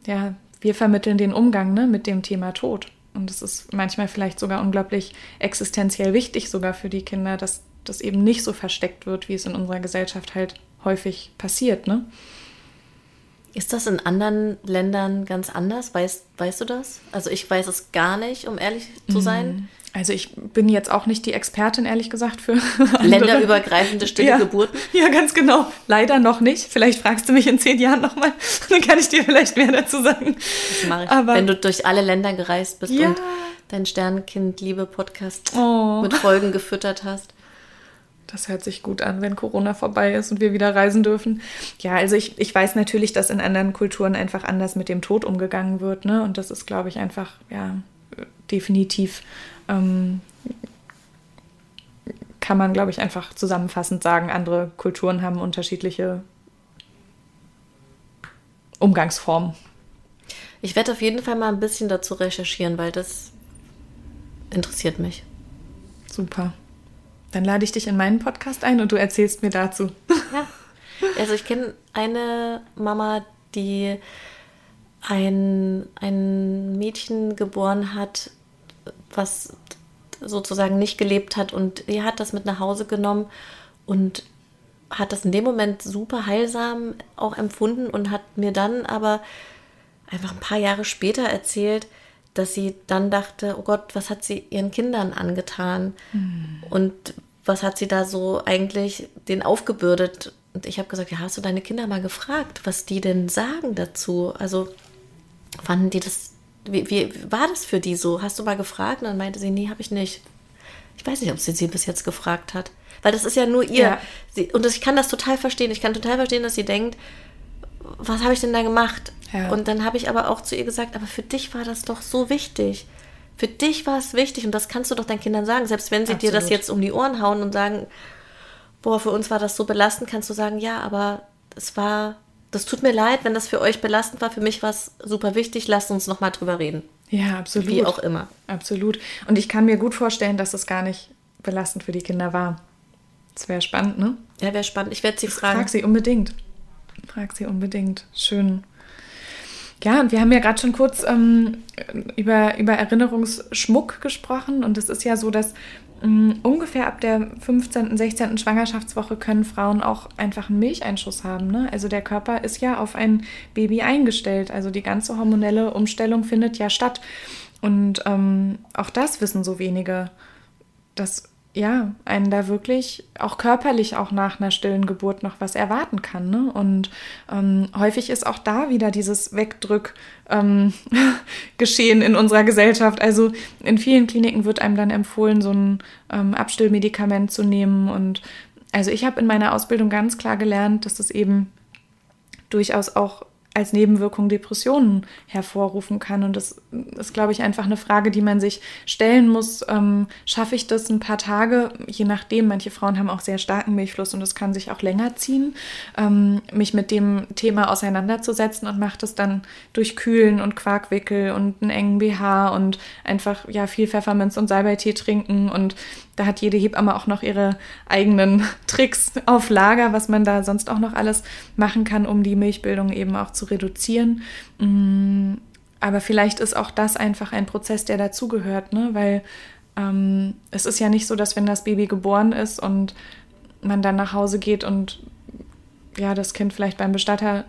ja, wir vermitteln den Umgang ne, mit dem Thema Tod. Und es ist manchmal vielleicht sogar unglaublich existenziell wichtig, sogar für die Kinder, dass das eben nicht so versteckt wird, wie es in unserer Gesellschaft halt häufig passiert. Ne?
Ist das in anderen Ländern ganz anders? Weißt, weißt du das? Also ich weiß es gar nicht, um ehrlich zu sein.
Also ich bin jetzt auch nicht die Expertin, ehrlich gesagt, für
länderübergreifende stille
ja,
Geburten.
Ja, ganz genau. Leider noch nicht. Vielleicht fragst du mich in zehn Jahren nochmal. Dann kann ich dir vielleicht mehr dazu sagen.
Das mache ich. Aber Wenn du durch alle Länder gereist bist ja. und dein Sternkind Liebe Podcast oh. mit Folgen gefüttert hast.
Das hört sich gut an, wenn Corona vorbei ist und wir wieder reisen dürfen. Ja, also ich, ich weiß natürlich, dass in anderen Kulturen einfach anders mit dem Tod umgegangen wird. Ne? Und das ist, glaube ich, einfach, ja, definitiv ähm, kann man, glaube ich, einfach zusammenfassend sagen, andere Kulturen haben unterschiedliche Umgangsformen.
Ich werde auf jeden Fall mal ein bisschen dazu recherchieren, weil das interessiert mich.
Super. Dann lade ich dich in meinen Podcast ein und du erzählst mir dazu.
Ja. Also ich kenne eine Mama, die ein, ein Mädchen geboren hat, was sozusagen nicht gelebt hat und die hat das mit nach Hause genommen und hat das in dem Moment super heilsam auch empfunden und hat mir dann aber einfach ein paar Jahre später erzählt, dass sie dann dachte, oh Gott, was hat sie ihren Kindern angetan? Mhm. Und was hat sie da so eigentlich den aufgebürdet? Und ich habe gesagt, ja, hast du deine Kinder mal gefragt, was die denn sagen dazu? Also fanden die das wie, wie war das für die so? Hast du mal gefragt? Und dann meinte sie, nee, habe ich nicht. Ich weiß nicht, ob sie sie bis jetzt gefragt hat. Weil das ist ja nur ihr. Ja. Sie, und das, ich kann das total verstehen. Ich kann total verstehen, dass sie denkt, was habe ich denn da gemacht? Ja. Und dann habe ich aber auch zu ihr gesagt, aber für dich war das doch so wichtig. Für dich war es wichtig und das kannst du doch deinen Kindern sagen. Selbst wenn sie Absolut. dir das jetzt um die Ohren hauen und sagen, boah, für uns war das so belastend, kannst du sagen, ja, aber es war das tut mir leid, wenn das für euch belastend war. Für mich war es super wichtig. Lasst uns nochmal drüber reden.
Ja, absolut.
Wie auch immer.
Absolut. Und ich kann mir gut vorstellen, dass es gar nicht belastend für die Kinder war. Das wäre spannend, ne?
Ja, wäre spannend. Ich werde sie fragen.
Frag sie unbedingt. Frag sie unbedingt. Schön. Ja, und wir haben ja gerade schon kurz ähm, über, über Erinnerungsschmuck gesprochen. Und es ist ja so, dass ungefähr ab der 15., 16. Schwangerschaftswoche können Frauen auch einfach einen Milcheinschuss haben. Ne? Also der Körper ist ja auf ein Baby eingestellt. Also die ganze hormonelle Umstellung findet ja statt. Und ähm, auch das wissen so wenige, dass ja, einen da wirklich auch körperlich auch nach einer stillen Geburt noch was erwarten kann. Ne? Und ähm, häufig ist auch da wieder dieses Wegdrück ähm, geschehen in unserer Gesellschaft. Also in vielen Kliniken wird einem dann empfohlen, so ein ähm, Abstillmedikament zu nehmen. Und also ich habe in meiner Ausbildung ganz klar gelernt, dass es eben durchaus auch als Nebenwirkung Depressionen hervorrufen kann. Und das ist, glaube ich, einfach eine Frage, die man sich stellen muss. Ähm, schaffe ich das ein paar Tage, je nachdem, manche Frauen haben auch sehr starken Milchfluss und das kann sich auch länger ziehen, ähm, mich mit dem Thema auseinanderzusetzen und macht es dann durch Kühlen und Quarkwickel und einen engen BH und einfach ja viel Pfefferminz und Salbeitee trinken und da hat jede Hebamme auch noch ihre eigenen Tricks auf Lager, was man da sonst auch noch alles machen kann, um die Milchbildung eben auch zu reduzieren. Mm, aber vielleicht ist auch das einfach ein Prozess, der dazugehört, ne? weil ähm, es ist ja nicht so, dass wenn das Baby geboren ist und man dann nach Hause geht und ja, das Kind vielleicht beim Bestatter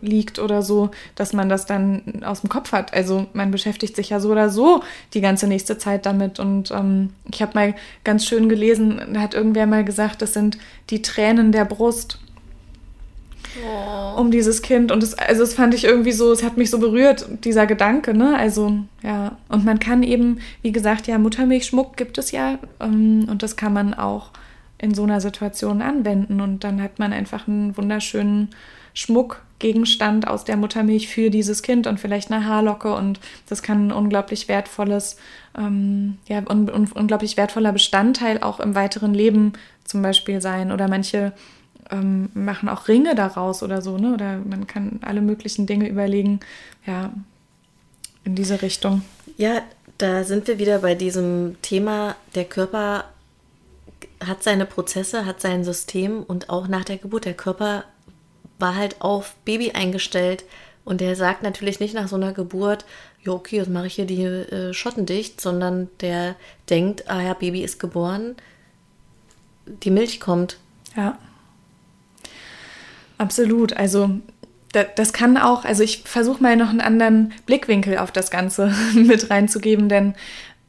liegt oder so, dass man das dann aus dem Kopf hat. Also man beschäftigt sich ja so oder so die ganze nächste Zeit damit. Und ähm, ich habe mal ganz schön gelesen, da hat irgendwer mal gesagt, das sind die Tränen der Brust. Oh. Um dieses Kind. Und das, also das fand ich irgendwie so, es hat mich so berührt, dieser Gedanke, ne? Also, ja. Und man kann eben, wie gesagt, ja, Muttermilchschmuck gibt es ja. Ähm, und das kann man auch in so einer Situation anwenden. Und dann hat man einfach einen wunderschönen Schmuckgegenstand aus der Muttermilch für dieses Kind und vielleicht eine Haarlocke und das kann ein unglaublich wertvolles, ähm, ja, un, un, unglaublich wertvoller Bestandteil auch im weiteren Leben zum Beispiel sein. Oder manche ähm, machen auch Ringe daraus oder so, ne? Oder man kann alle möglichen Dinge überlegen, ja, in diese Richtung.
Ja, da sind wir wieder bei diesem Thema, der Körper hat seine Prozesse, hat sein System und auch nach der Geburt der Körper war halt auf Baby eingestellt. Und der sagt natürlich nicht nach so einer Geburt, ja, okay, jetzt mache ich hier die äh, Schotten dicht, sondern der denkt, ah ja, Baby ist geboren, die Milch kommt.
Ja. Absolut. Also das kann auch, also ich versuche mal noch einen anderen Blickwinkel auf das Ganze mit reinzugeben, denn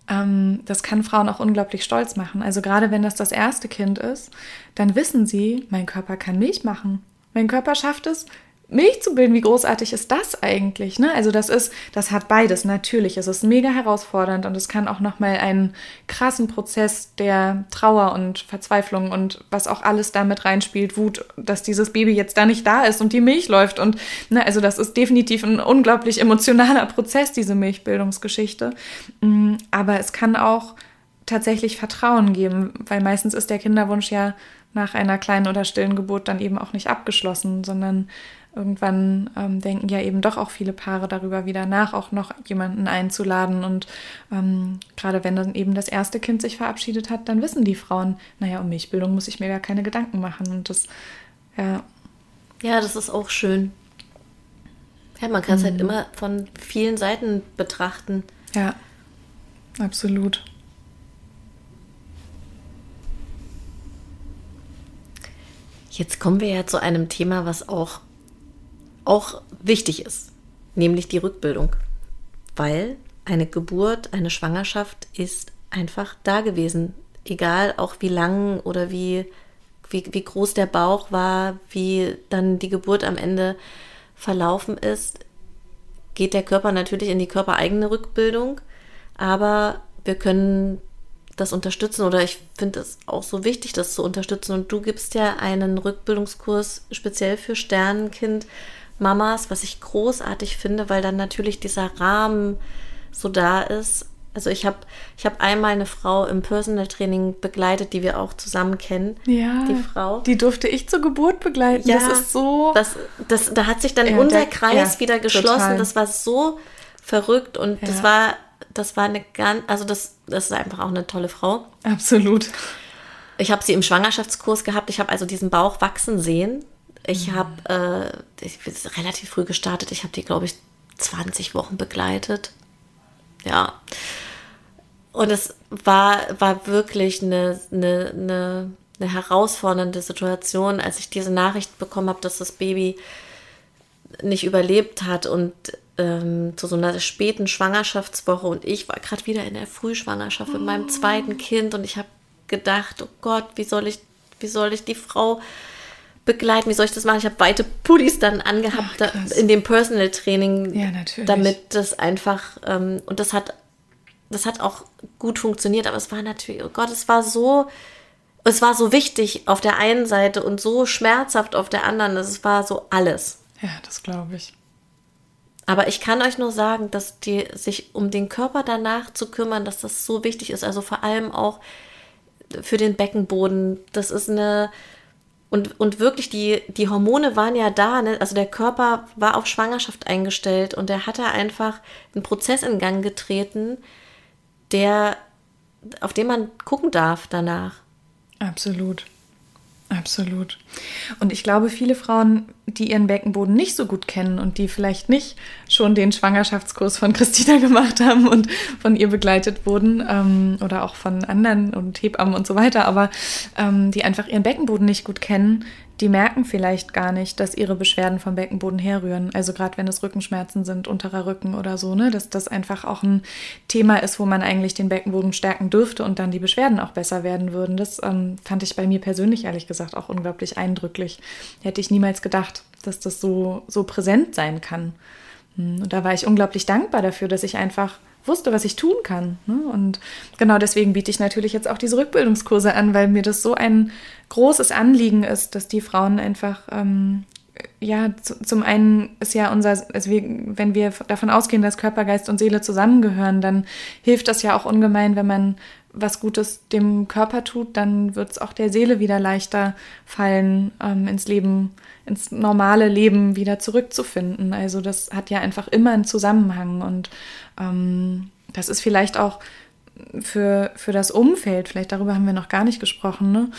ähm, das kann Frauen auch unglaublich stolz machen. Also gerade wenn das das erste Kind ist, dann wissen sie, mein Körper kann Milch machen. Mein Körper schafft es, Milch zu bilden, wie großartig ist das eigentlich? Ne? Also das ist, das hat beides. Natürlich, es ist mega herausfordernd und es kann auch nochmal einen krassen Prozess der Trauer und Verzweiflung und was auch alles damit reinspielt, Wut, dass dieses Baby jetzt da nicht da ist und die Milch läuft und ne, also das ist definitiv ein unglaublich emotionaler Prozess, diese Milchbildungsgeschichte. Mm, aber es kann auch tatsächlich Vertrauen geben, weil meistens ist der Kinderwunsch ja nach einer kleinen oder stillen Geburt dann eben auch nicht abgeschlossen, sondern irgendwann ähm, denken ja eben doch auch viele Paare darüber wieder nach, auch noch jemanden einzuladen. Und ähm, gerade wenn dann eben das erste Kind sich verabschiedet hat, dann wissen die Frauen, naja, um Milchbildung muss ich mir ja keine Gedanken machen. Und das, ja.
Ja, das ist auch schön. Ja, man kann es halt mhm. halt immer von vielen Seiten betrachten.
Ja, absolut.
Jetzt kommen wir ja zu einem Thema, was auch, auch wichtig ist, nämlich die Rückbildung. Weil eine Geburt, eine Schwangerschaft ist einfach da gewesen. Egal auch wie lang oder wie, wie, wie groß der Bauch war, wie dann die Geburt am Ende verlaufen ist, geht der Körper natürlich in die körpereigene Rückbildung. Aber wir können das unterstützen oder ich finde es auch so wichtig, das zu unterstützen. Und du gibst ja einen Rückbildungskurs speziell für Sternenkind Mamas, was ich großartig finde, weil dann natürlich dieser Rahmen so da ist. Also ich habe ich hab einmal eine Frau im Personal Training begleitet, die wir auch zusammen kennen.
Ja. Die Frau. Die durfte ich zur Geburt begleiten.
Ja, das ist so. Das, das, da hat sich dann ja, unser Kreis ja, wieder geschlossen. Total. Das war so verrückt und ja. das war das war eine ganz, also das, das ist einfach auch eine tolle Frau.
Absolut.
Ich habe sie im Schwangerschaftskurs gehabt. Ich habe also diesen Bauch wachsen sehen. Ich mhm. habe äh, ich bin relativ früh gestartet. Ich habe die, glaube ich, 20 Wochen begleitet. Ja. Und es war, war wirklich eine, eine, eine, eine herausfordernde Situation, als ich diese Nachricht bekommen habe, dass das Baby nicht überlebt hat und ähm, zu so einer späten Schwangerschaftswoche und ich war gerade wieder in der Frühschwangerschaft mit meinem zweiten Kind und ich habe gedacht, oh Gott, wie soll ich, wie soll ich die Frau begleiten, wie soll ich das machen? Ich habe weite Pullis dann angehabt Ach, da, in dem Personal Training, ja, damit das einfach ähm, und das hat, das hat auch gut funktioniert, aber es war natürlich, oh Gott, es war so, es war so wichtig auf der einen Seite und so schmerzhaft auf der anderen, es war so alles.
Ja, das glaube ich.
Aber ich kann euch nur sagen, dass die sich um den Körper danach zu kümmern, dass das so wichtig ist. Also vor allem auch für den Beckenboden. Das ist eine und, und wirklich die, die Hormone waren ja da. Ne? Also der Körper war auf Schwangerschaft eingestellt und er hatte einfach einen Prozess in Gang getreten, der auf den man gucken darf danach.
Absolut. Absolut. Und ich glaube, viele Frauen, die ihren Beckenboden nicht so gut kennen und die vielleicht nicht schon den Schwangerschaftskurs von Christina gemacht haben und von ihr begleitet wurden ähm, oder auch von anderen und Hebammen und so weiter, aber ähm, die einfach ihren Beckenboden nicht gut kennen, die merken vielleicht gar nicht, dass ihre Beschwerden vom Beckenboden herrühren. Also gerade wenn es Rückenschmerzen sind, unterer Rücken oder so, ne, dass das einfach auch ein Thema ist, wo man eigentlich den Beckenboden stärken dürfte und dann die Beschwerden auch besser werden würden. Das ähm, fand ich bei mir persönlich ehrlich gesagt auch unglaublich eindrücklich. Hätte ich niemals gedacht, dass das so, so präsent sein kann. Hm, und da war ich unglaublich dankbar dafür, dass ich einfach wusste, was ich tun kann. Ne? Und genau deswegen biete ich natürlich jetzt auch diese Rückbildungskurse an, weil mir das so ein großes Anliegen ist, dass die Frauen einfach, ähm, ja, zu, zum einen ist ja unser, also wir, wenn wir davon ausgehen, dass Körper, Geist und Seele zusammengehören, dann hilft das ja auch ungemein, wenn man was Gutes dem Körper tut, dann wird es auch der Seele wieder leichter fallen, ähm, ins Leben, ins normale Leben wieder zurückzufinden. Also das hat ja einfach immer einen Zusammenhang und ähm, das ist vielleicht auch für, für das Umfeld, vielleicht darüber haben wir noch gar nicht gesprochen, ne?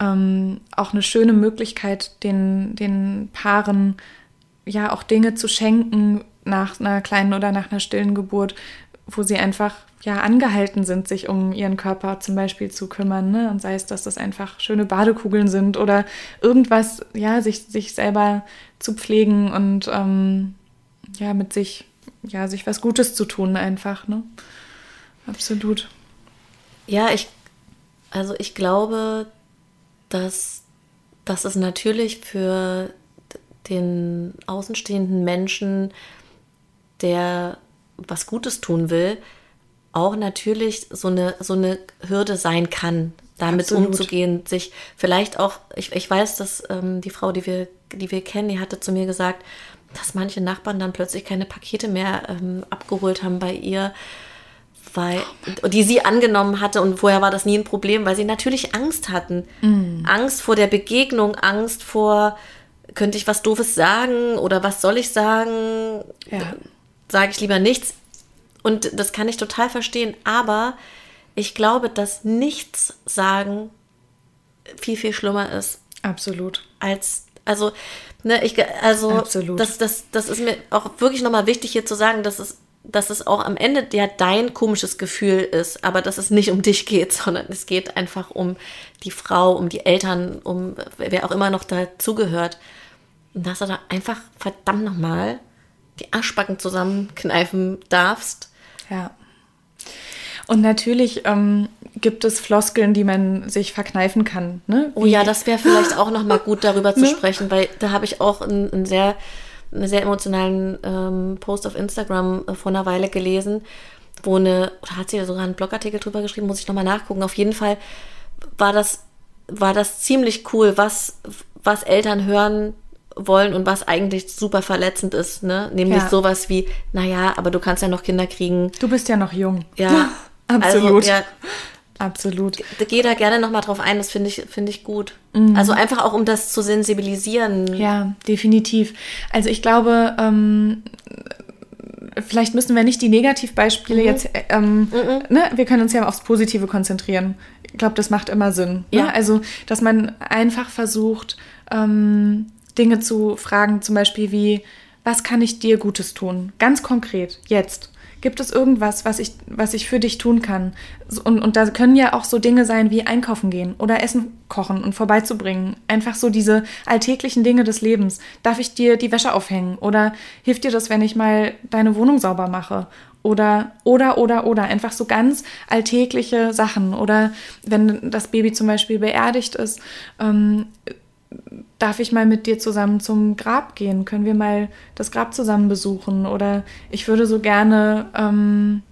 ähm, auch eine schöne Möglichkeit, den, den Paaren ja auch Dinge zu schenken nach einer kleinen oder nach einer stillen Geburt, wo sie einfach ja angehalten sind, sich um ihren Körper zum Beispiel zu kümmern. Ne? Und sei es, dass das einfach schöne Badekugeln sind oder irgendwas, ja, sich, sich selber zu pflegen und ähm, ja, mit sich, ja, sich was Gutes zu tun einfach, ne? Absolut.
Ja, ich, also ich glaube, dass, dass es natürlich für den außenstehenden Menschen, der was Gutes tun will, auch natürlich so eine, so eine Hürde sein kann, damit Absolut. umzugehen, sich vielleicht auch, ich, ich weiß, dass ähm, die Frau, die wir, die wir kennen, die hatte zu mir gesagt, dass manche Nachbarn dann plötzlich keine Pakete mehr ähm, abgeholt haben bei ihr, weil, oh die sie angenommen hatte und vorher war das nie ein Problem, weil sie natürlich Angst hatten. Mm. Angst vor der Begegnung, Angst vor, könnte ich was Doofes sagen oder was soll ich sagen? Ja. Sage ich lieber nichts. Und das kann ich total verstehen, aber ich glaube, dass nichts sagen viel, viel schlimmer ist.
Absolut.
Als, also, ne, ich, also, Absolut. Das, das, das ist mir auch wirklich nochmal wichtig hier zu sagen, dass es, dass es auch am Ende ja dein komisches Gefühl ist, aber dass es nicht um dich geht, sondern es geht einfach um die Frau, um die Eltern, um wer auch immer noch dazugehört. Und dass du da einfach verdammt nochmal die Arschbacken zusammenkneifen darfst.
Ja. Und natürlich ähm, gibt es Floskeln, die man sich verkneifen kann. Ne?
oh ja, das wäre vielleicht auch noch mal gut darüber zu ne? sprechen, weil da habe ich auch einen, einen, sehr, einen sehr emotionalen ähm, Post auf Instagram äh, vor einer Weile gelesen, wo eine, oder hat sie sogar einen Blogartikel drüber geschrieben, muss ich nochmal nachgucken. Auf jeden Fall war das, war das ziemlich cool, was, was Eltern hören wollen und was eigentlich super verletzend ist, ne? Nämlich ja. sowas wie, naja, aber du kannst ja noch Kinder kriegen.
Du bist ja noch jung.
Ja,
absolut. Also, ja, absolut.
Geh da gerne nochmal drauf ein, das finde ich, finde ich gut. Mhm. Also einfach auch, um das zu sensibilisieren.
Ja, definitiv. Also ich glaube, ähm, vielleicht müssen wir nicht die Negativbeispiele mhm. jetzt, ähm, mhm. ne? wir können uns ja aufs Positive konzentrieren glaube, das macht immer Sinn. Ne? Ja. Ne? Also, dass man einfach versucht, ähm, Dinge zu fragen, zum Beispiel wie, was kann ich dir Gutes tun? Ganz konkret, jetzt. Gibt es irgendwas, was ich, was ich für dich tun kann? Und, und da können ja auch so Dinge sein wie einkaufen gehen oder Essen kochen und vorbeizubringen. Einfach so diese alltäglichen Dinge des Lebens. Darf ich dir die Wäsche aufhängen? Oder hilft dir das, wenn ich mal deine Wohnung sauber mache? Oder, oder, oder, oder. Einfach so ganz alltägliche Sachen. Oder wenn das Baby zum Beispiel beerdigt ist, ähm, darf ich mal mit dir zusammen zum Grab gehen? Können wir mal das Grab zusammen besuchen? Oder ich würde so gerne, ähm,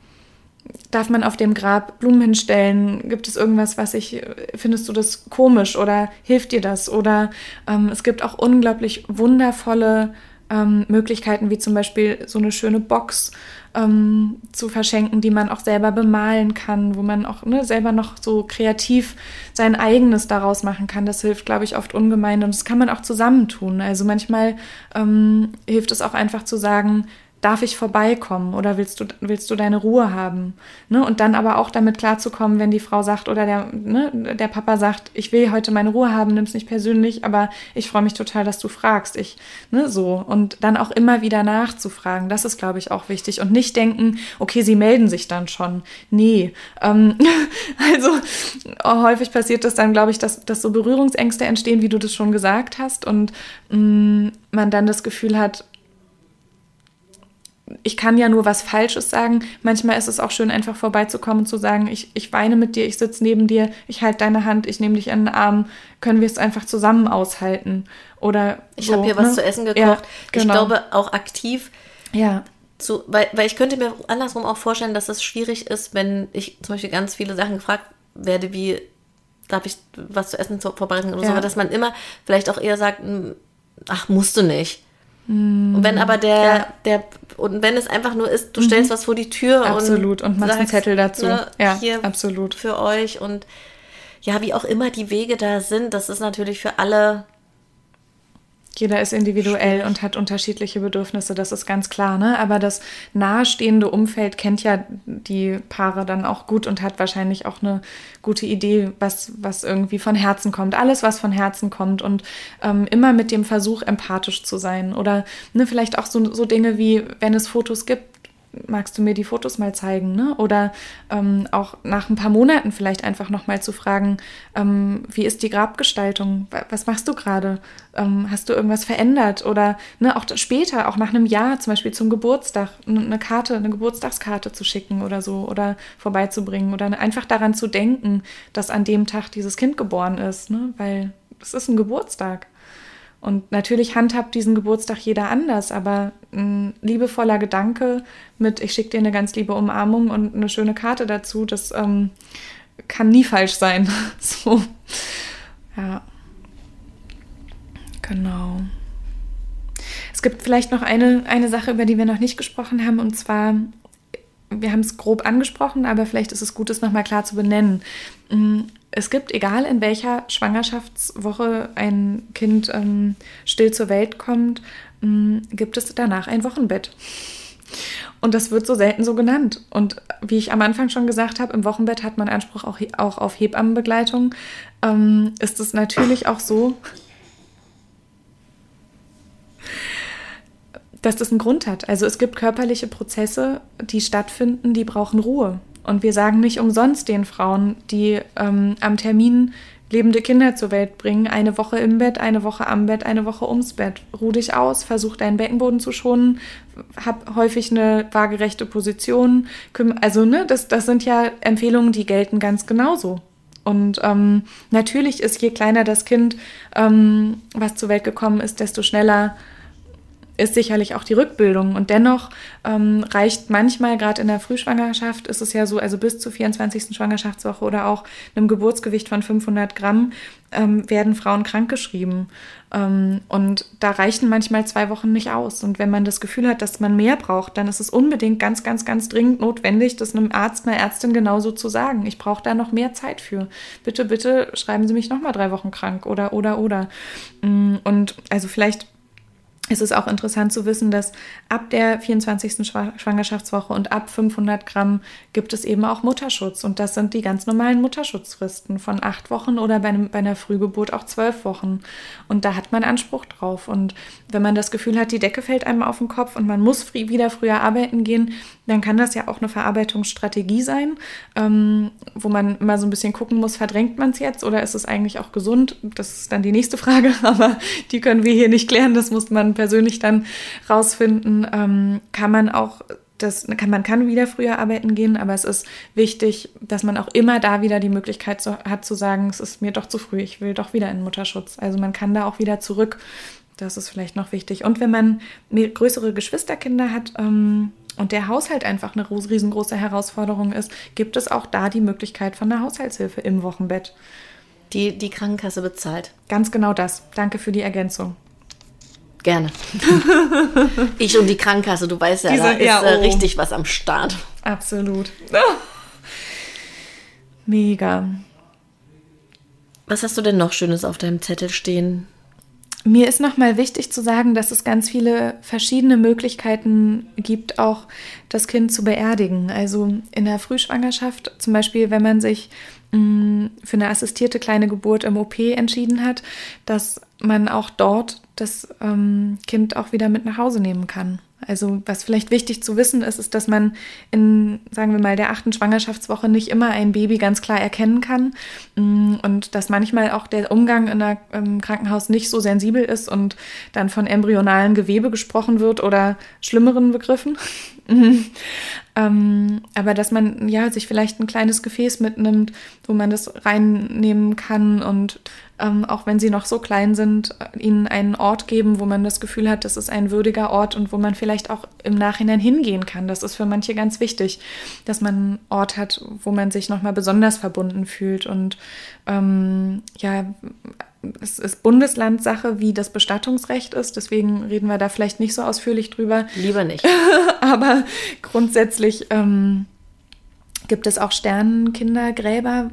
darf man auf dem Grab Blumen hinstellen? Gibt es irgendwas, was ich, findest du das komisch oder hilft dir das? Oder ähm, es gibt auch unglaublich wundervolle ähm, Möglichkeiten, wie zum Beispiel so eine schöne Box ähm, zu verschenken, die man auch selber bemalen kann, wo man auch ne, selber noch so kreativ sein eigenes daraus machen kann. Das hilft, glaube ich, oft ungemein und das kann man auch zusammentun. Also manchmal ähm, hilft es auch einfach zu sagen, darf ich vorbeikommen oder willst du, willst du deine Ruhe haben? Ne? Und dann aber auch damit klarzukommen, wenn die Frau sagt oder der, ne, der Papa sagt, ich will heute meine Ruhe haben, nimm es nicht persönlich, aber ich freue mich total, dass du fragst. Ich, ne, so. Und dann auch immer wieder nachzufragen, das ist, glaube ich, auch wichtig. Und nicht denken, okay, sie melden sich dann schon. Nee. Ähm, also häufig passiert das dann, glaube ich, dass, dass so Berührungsängste entstehen, wie du das schon gesagt hast, und mh, mm, man dann das Gefühl hat, ich kann ja nur was Falsches sagen. Manchmal ist es auch schön, einfach vorbeizukommen und zu sagen, ich, ich weine mit dir, ich sitze neben dir, ich halte deine Hand, ich nehme dich an den Arm. Können wir es einfach zusammen aushalten? Oder
ich so, habe hier ne? was zu essen gekocht. Ja, genau. Ich glaube auch aktiv.
Ja.
Zu, weil, weil ich könnte mir andersrum auch vorstellen, dass es schwierig ist, wenn ich zum Beispiel ganz viele Sachen gefragt werde, wie darf ich was zu essen vorbereiten oder ja. so, dass man immer vielleicht auch eher sagt, hm, ach, musst du nicht. Und wenn aber der, ja. der, und wenn es einfach nur ist, du mhm. stellst was vor die Tür
absolut. und, und machst sagst, einen Zettel dazu. Ne,
ja, absolut. Für euch und ja, wie auch immer die Wege da sind, das ist natürlich für alle
jeder ist individuell und hat unterschiedliche Bedürfnisse, das ist ganz klar. Ne? Aber das nahestehende Umfeld kennt ja die Paare dann auch gut und hat wahrscheinlich auch eine gute Idee, was, was irgendwie von Herzen kommt. Alles, was von Herzen kommt und ähm, immer mit dem Versuch, empathisch zu sein. Oder ne, vielleicht auch so, so Dinge wie, wenn es Fotos gibt, magst du mir die Fotos mal zeigen? Ne? Oder ähm, auch nach ein paar Monaten vielleicht einfach nochmal zu fragen, ähm, wie ist die Grabgestaltung? Was machst du gerade? Ähm, hast du irgendwas verändert? Oder ne, auch später, auch nach einem Jahr zum Beispiel zum Geburtstag, eine Karte, eine Geburtstagskarte zu schicken oder so oder vorbeizubringen oder einfach daran zu denken, dass an dem Tag dieses Kind geboren ist, ne? weil es ist ein Geburtstag. Und natürlich handhabt diesen Geburtstag jeder anders, aber ein liebevoller Gedanke mit, ich schicke dir eine ganz liebe Umarmung und eine schöne Karte dazu, das ähm, kann nie falsch sein. so. Ja. Genau. Es gibt vielleicht noch eine, eine Sache, über die wir noch nicht gesprochen haben, und zwar, wir haben es grob angesprochen, aber vielleicht ist es gut, es nochmal klar zu benennen. Es gibt, egal in welcher Schwangerschaftswoche ein Kind ähm, still zur Welt kommt, ähm, gibt es danach ein Wochenbett. Und das wird so selten so genannt. Und wie ich am Anfang schon gesagt habe, im Wochenbett hat man Anspruch auch, auch auf Hebammenbegleitung. Ähm, ist es natürlich auch so, dass das einen Grund hat. Also es gibt körperliche Prozesse, die stattfinden, die brauchen Ruhe. Und wir sagen nicht umsonst den Frauen, die ähm, am Termin lebende Kinder zur Welt bringen, eine Woche im Bett, eine Woche am Bett, eine Woche ums Bett. Ruh dich aus, versuch deinen Beckenboden zu schonen, hab häufig eine waagerechte Position. Also, ne, das, das sind ja Empfehlungen, die gelten ganz genauso. Und ähm, natürlich ist, je kleiner das Kind, ähm, was zur Welt gekommen ist, desto schneller ist sicherlich auch die Rückbildung. Und dennoch ähm, reicht manchmal, gerade in der Frühschwangerschaft, ist es ja so, also bis zur 24. Schwangerschaftswoche oder auch einem Geburtsgewicht von 500 Gramm ähm, werden Frauen krankgeschrieben. Ähm, und da reichen manchmal zwei Wochen nicht aus. Und wenn man das Gefühl hat, dass man mehr braucht, dann ist es unbedingt ganz, ganz, ganz dringend notwendig, das einem Arzt, einer Ärztin genauso zu sagen. Ich brauche da noch mehr Zeit für. Bitte, bitte schreiben Sie mich noch mal drei Wochen krank oder, oder, oder. Mm, und also vielleicht es ist auch interessant zu wissen, dass ab der 24. Schwangerschaftswoche und ab 500 Gramm gibt es eben auch Mutterschutz. Und das sind die ganz normalen Mutterschutzfristen von acht Wochen oder bei, einem, bei einer Frühgeburt auch zwölf Wochen. Und da hat man Anspruch drauf. Und wenn man das Gefühl hat, die Decke fällt einem auf den Kopf und man muss wieder früher arbeiten gehen, dann kann das ja auch eine Verarbeitungsstrategie sein, ähm, wo man immer so ein bisschen gucken muss, verdrängt man es jetzt oder ist es eigentlich auch gesund? Das ist dann die nächste Frage, aber die können wir hier nicht klären. Das muss man persönlich dann rausfinden. Ähm, kann man auch das kann, man kann wieder früher arbeiten gehen, aber es ist wichtig, dass man auch immer da wieder die Möglichkeit so, hat zu sagen, es ist mir doch zu früh, ich will doch wieder in Mutterschutz. Also man kann da auch wieder zurück. Das ist vielleicht noch wichtig. Und wenn man größere Geschwisterkinder hat, ähm, und der Haushalt einfach eine riesengroße Herausforderung ist, gibt es auch da die Möglichkeit von einer Haushaltshilfe im Wochenbett.
Die die Krankenkasse bezahlt.
Ganz genau das. Danke für die Ergänzung.
Gerne. ich und die Krankenkasse, du weißt ja, Diese, da ist ja, oh. richtig was am Start.
Absolut. Mega.
Was hast du denn noch Schönes auf deinem Zettel stehen?
Mir ist nochmal wichtig zu sagen, dass es ganz viele verschiedene Möglichkeiten gibt, auch das Kind zu beerdigen. Also in der Frühschwangerschaft, zum Beispiel, wenn man sich mh, mm, für eine assistierte kleine Geburt im OP entschieden hat, dass man auch dort das ähm, Kind auch wieder mit nach Hause nehmen kann. Also was vielleicht wichtig zu wissen ist, ist, dass man in, sagen wir mal, der achten Schwangerschaftswoche nicht immer ein Baby ganz klar erkennen kann mm, und dass manchmal auch der Umgang in einem ähm, Krankenhaus nicht so sensibel ist und dann von embryonalen Gewebe gesprochen wird oder schlimmeren Begriffen. ähm, aber dass man ja sich vielleicht ein kleines Gefäß mitnimmt, wo man das reinnehmen kann und ähm, auch wenn sie noch so klein sind, ihnen einen Ort geben, wo man das Gefühl hat, das ist ein würdiger Ort und wo man vielleicht auch im Nachhinein hingehen kann. Das ist für manche ganz wichtig, dass man einen Ort hat, wo man sich nochmal besonders verbunden fühlt. Und ähm, ja, es ist Bundeslandsache, wie das Bestattungsrecht ist. Deswegen reden wir da vielleicht nicht so ausführlich drüber.
Lieber nicht.
Aber grundsätzlich. Ähm, gibt es auch Sternenkindergräber,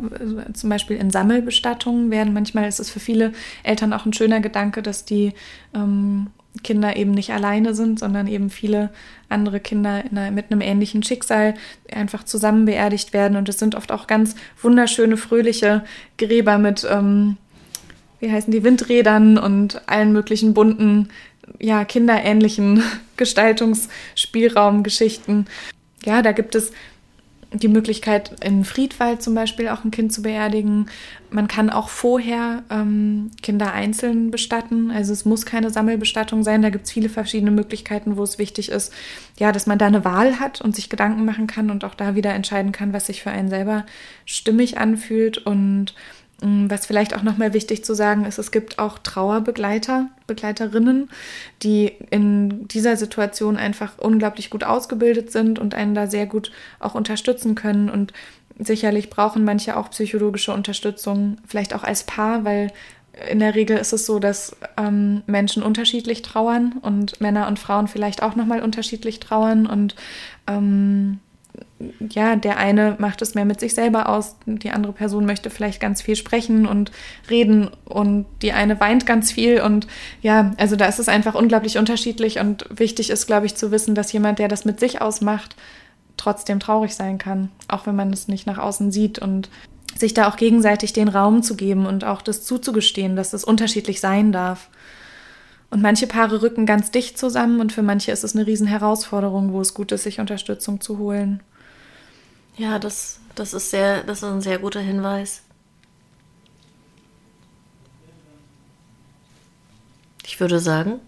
zum Beispiel in Sammelbestattungen werden. Manchmal ist es für viele Eltern auch ein schöner Gedanke, dass die ähm, Kinder eben nicht alleine sind, sondern eben viele andere Kinder einer, mit einem ähnlichen Schicksal einfach zusammen beerdigt werden. Und es sind oft auch ganz wunderschöne, fröhliche Gräber mit, ähm, wie heißen die, Windrädern und allen möglichen bunten, ja, kinderähnlichen Gestaltungsspielraumgeschichten. Ja, da gibt es die Möglichkeit, in Friedwald zum Beispiel auch ein Kind zu beerdigen. Man kann auch vorher ähm, Kinder einzeln bestatten. Also es muss keine Sammelbestattung sein. Da gibt es viele verschiedene Möglichkeiten, wo es wichtig ist, ja, dass man da eine Wahl hat und sich Gedanken machen kann und auch da wieder entscheiden kann, was sich für einen selber stimmig anfühlt und was vielleicht auch nochmal wichtig zu sagen ist, es gibt auch Trauerbegleiter, Begleiterinnen, die in dieser Situation einfach unglaublich gut ausgebildet sind und einen da sehr gut auch unterstützen können. Und sicherlich brauchen manche auch psychologische Unterstützung, vielleicht auch als Paar, weil in der Regel ist es so, dass ähm, Menschen unterschiedlich trauern und Männer und Frauen vielleicht auch nochmal unterschiedlich trauern und ähm, ja, der eine macht es mehr mit sich selber aus, die andere Person möchte vielleicht ganz viel sprechen und reden und die eine weint ganz viel und ja, also da ist es einfach unglaublich unterschiedlich und wichtig ist, glaube ich, zu wissen, dass jemand, der das mit sich ausmacht, trotzdem traurig sein kann, auch wenn man es nicht nach außen sieht und sich da auch gegenseitig den Raum zu geben und auch das zuzugestehen, dass es unterschiedlich sein darf. Und manche Paare rücken ganz dicht zusammen und für manche ist es eine Riesenherausforderung, wo es gut ist, sich Unterstützung zu holen.
Ja, das, das, ist sehr, das ist ein sehr guter Hinweis. Ich würde sagen.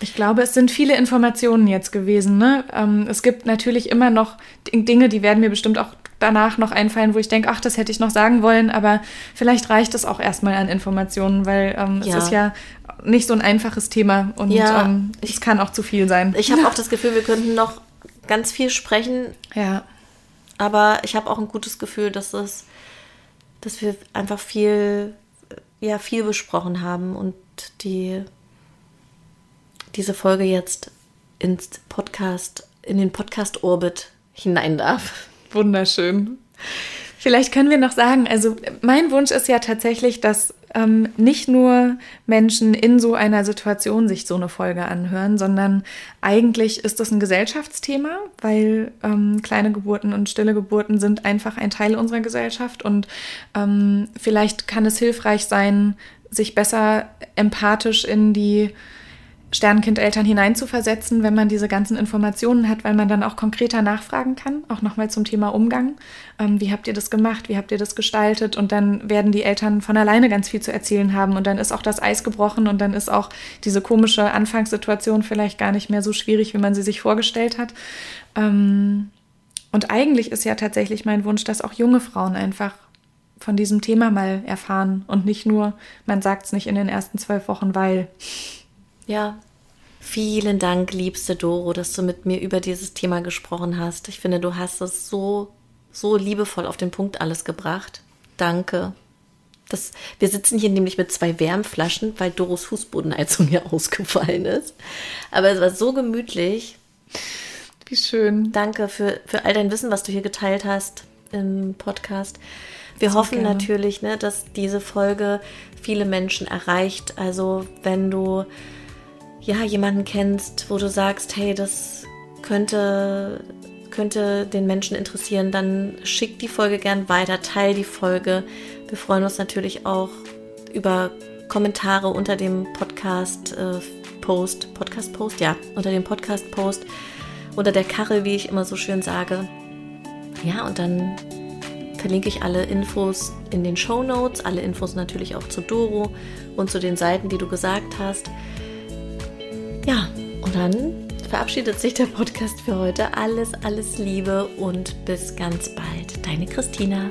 Ich glaube, es sind viele Informationen jetzt gewesen. Ne? Ähm, es gibt natürlich immer noch Dinge, die werden mir bestimmt auch danach noch einfallen, wo ich denke, ach, das hätte ich noch sagen wollen, aber vielleicht reicht es auch erstmal an Informationen, weil ähm, ja. es ist ja nicht so ein einfaches Thema und ja, ähm, es kann auch zu viel sein.
Ich habe auch das Gefühl, wir könnten noch ganz viel sprechen.
Ja.
Aber ich habe auch ein gutes Gefühl, dass es, dass wir einfach viel, ja, viel besprochen haben und die, diese Folge jetzt ins Podcast, in den Podcast-Orbit hinein darf.
Wunderschön. Vielleicht können wir noch sagen, also mein Wunsch ist ja tatsächlich, dass ähm, nicht nur Menschen in so einer Situation sich so eine Folge anhören, sondern eigentlich ist das ein Gesellschaftsthema, weil ähm, kleine Geburten und stille Geburten sind einfach ein Teil unserer Gesellschaft und ähm, vielleicht kann es hilfreich sein, sich besser empathisch in die Sternenkindeltern hineinzuversetzen, wenn man diese ganzen Informationen hat, weil man dann auch konkreter nachfragen kann, auch nochmal zum Thema Umgang. Ähm, wie habt ihr das gemacht? Wie habt ihr das gestaltet? Und dann werden die Eltern von alleine ganz viel zu erzählen haben und dann ist auch das Eis gebrochen und dann ist auch diese komische Anfangssituation vielleicht gar nicht mehr so schwierig, wie man sie sich vorgestellt hat. Ähm, und eigentlich ist ja tatsächlich mein Wunsch, dass auch junge Frauen einfach von diesem Thema mal erfahren und nicht nur, man sagt es nicht in den ersten zwölf Wochen, weil.
Ja, vielen Dank, liebste Doro, dass du mit mir über dieses Thema gesprochen hast. Ich finde, du hast es so, so liebevoll auf den Punkt alles gebracht. Danke. Das, wir sitzen hier nämlich mit zwei Wärmflaschen, weil Doros Fußbodenheizung hier ausgefallen ist. Aber es war so gemütlich.
Wie schön.
Danke für, für all dein Wissen, was du hier geteilt hast im Podcast. Wir Sehr hoffen gerne. natürlich, ne, dass diese Folge viele Menschen erreicht. Also wenn du ja jemanden kennst, wo du sagst, hey, das könnte könnte den Menschen interessieren, dann schick die Folge gern weiter, teil die Folge. Wir freuen uns natürlich auch über Kommentare unter dem Podcast äh, Post, Podcast Post, ja, unter dem Podcast Post, unter der Karre, wie ich immer so schön sage. Ja, und dann verlinke ich alle Infos in den Show Notes, alle Infos natürlich auch zu Doro und zu den Seiten, die du gesagt hast. Ja, und dann verabschiedet sich der Podcast für heute. Alles, alles Liebe und bis ganz bald. Deine Christina.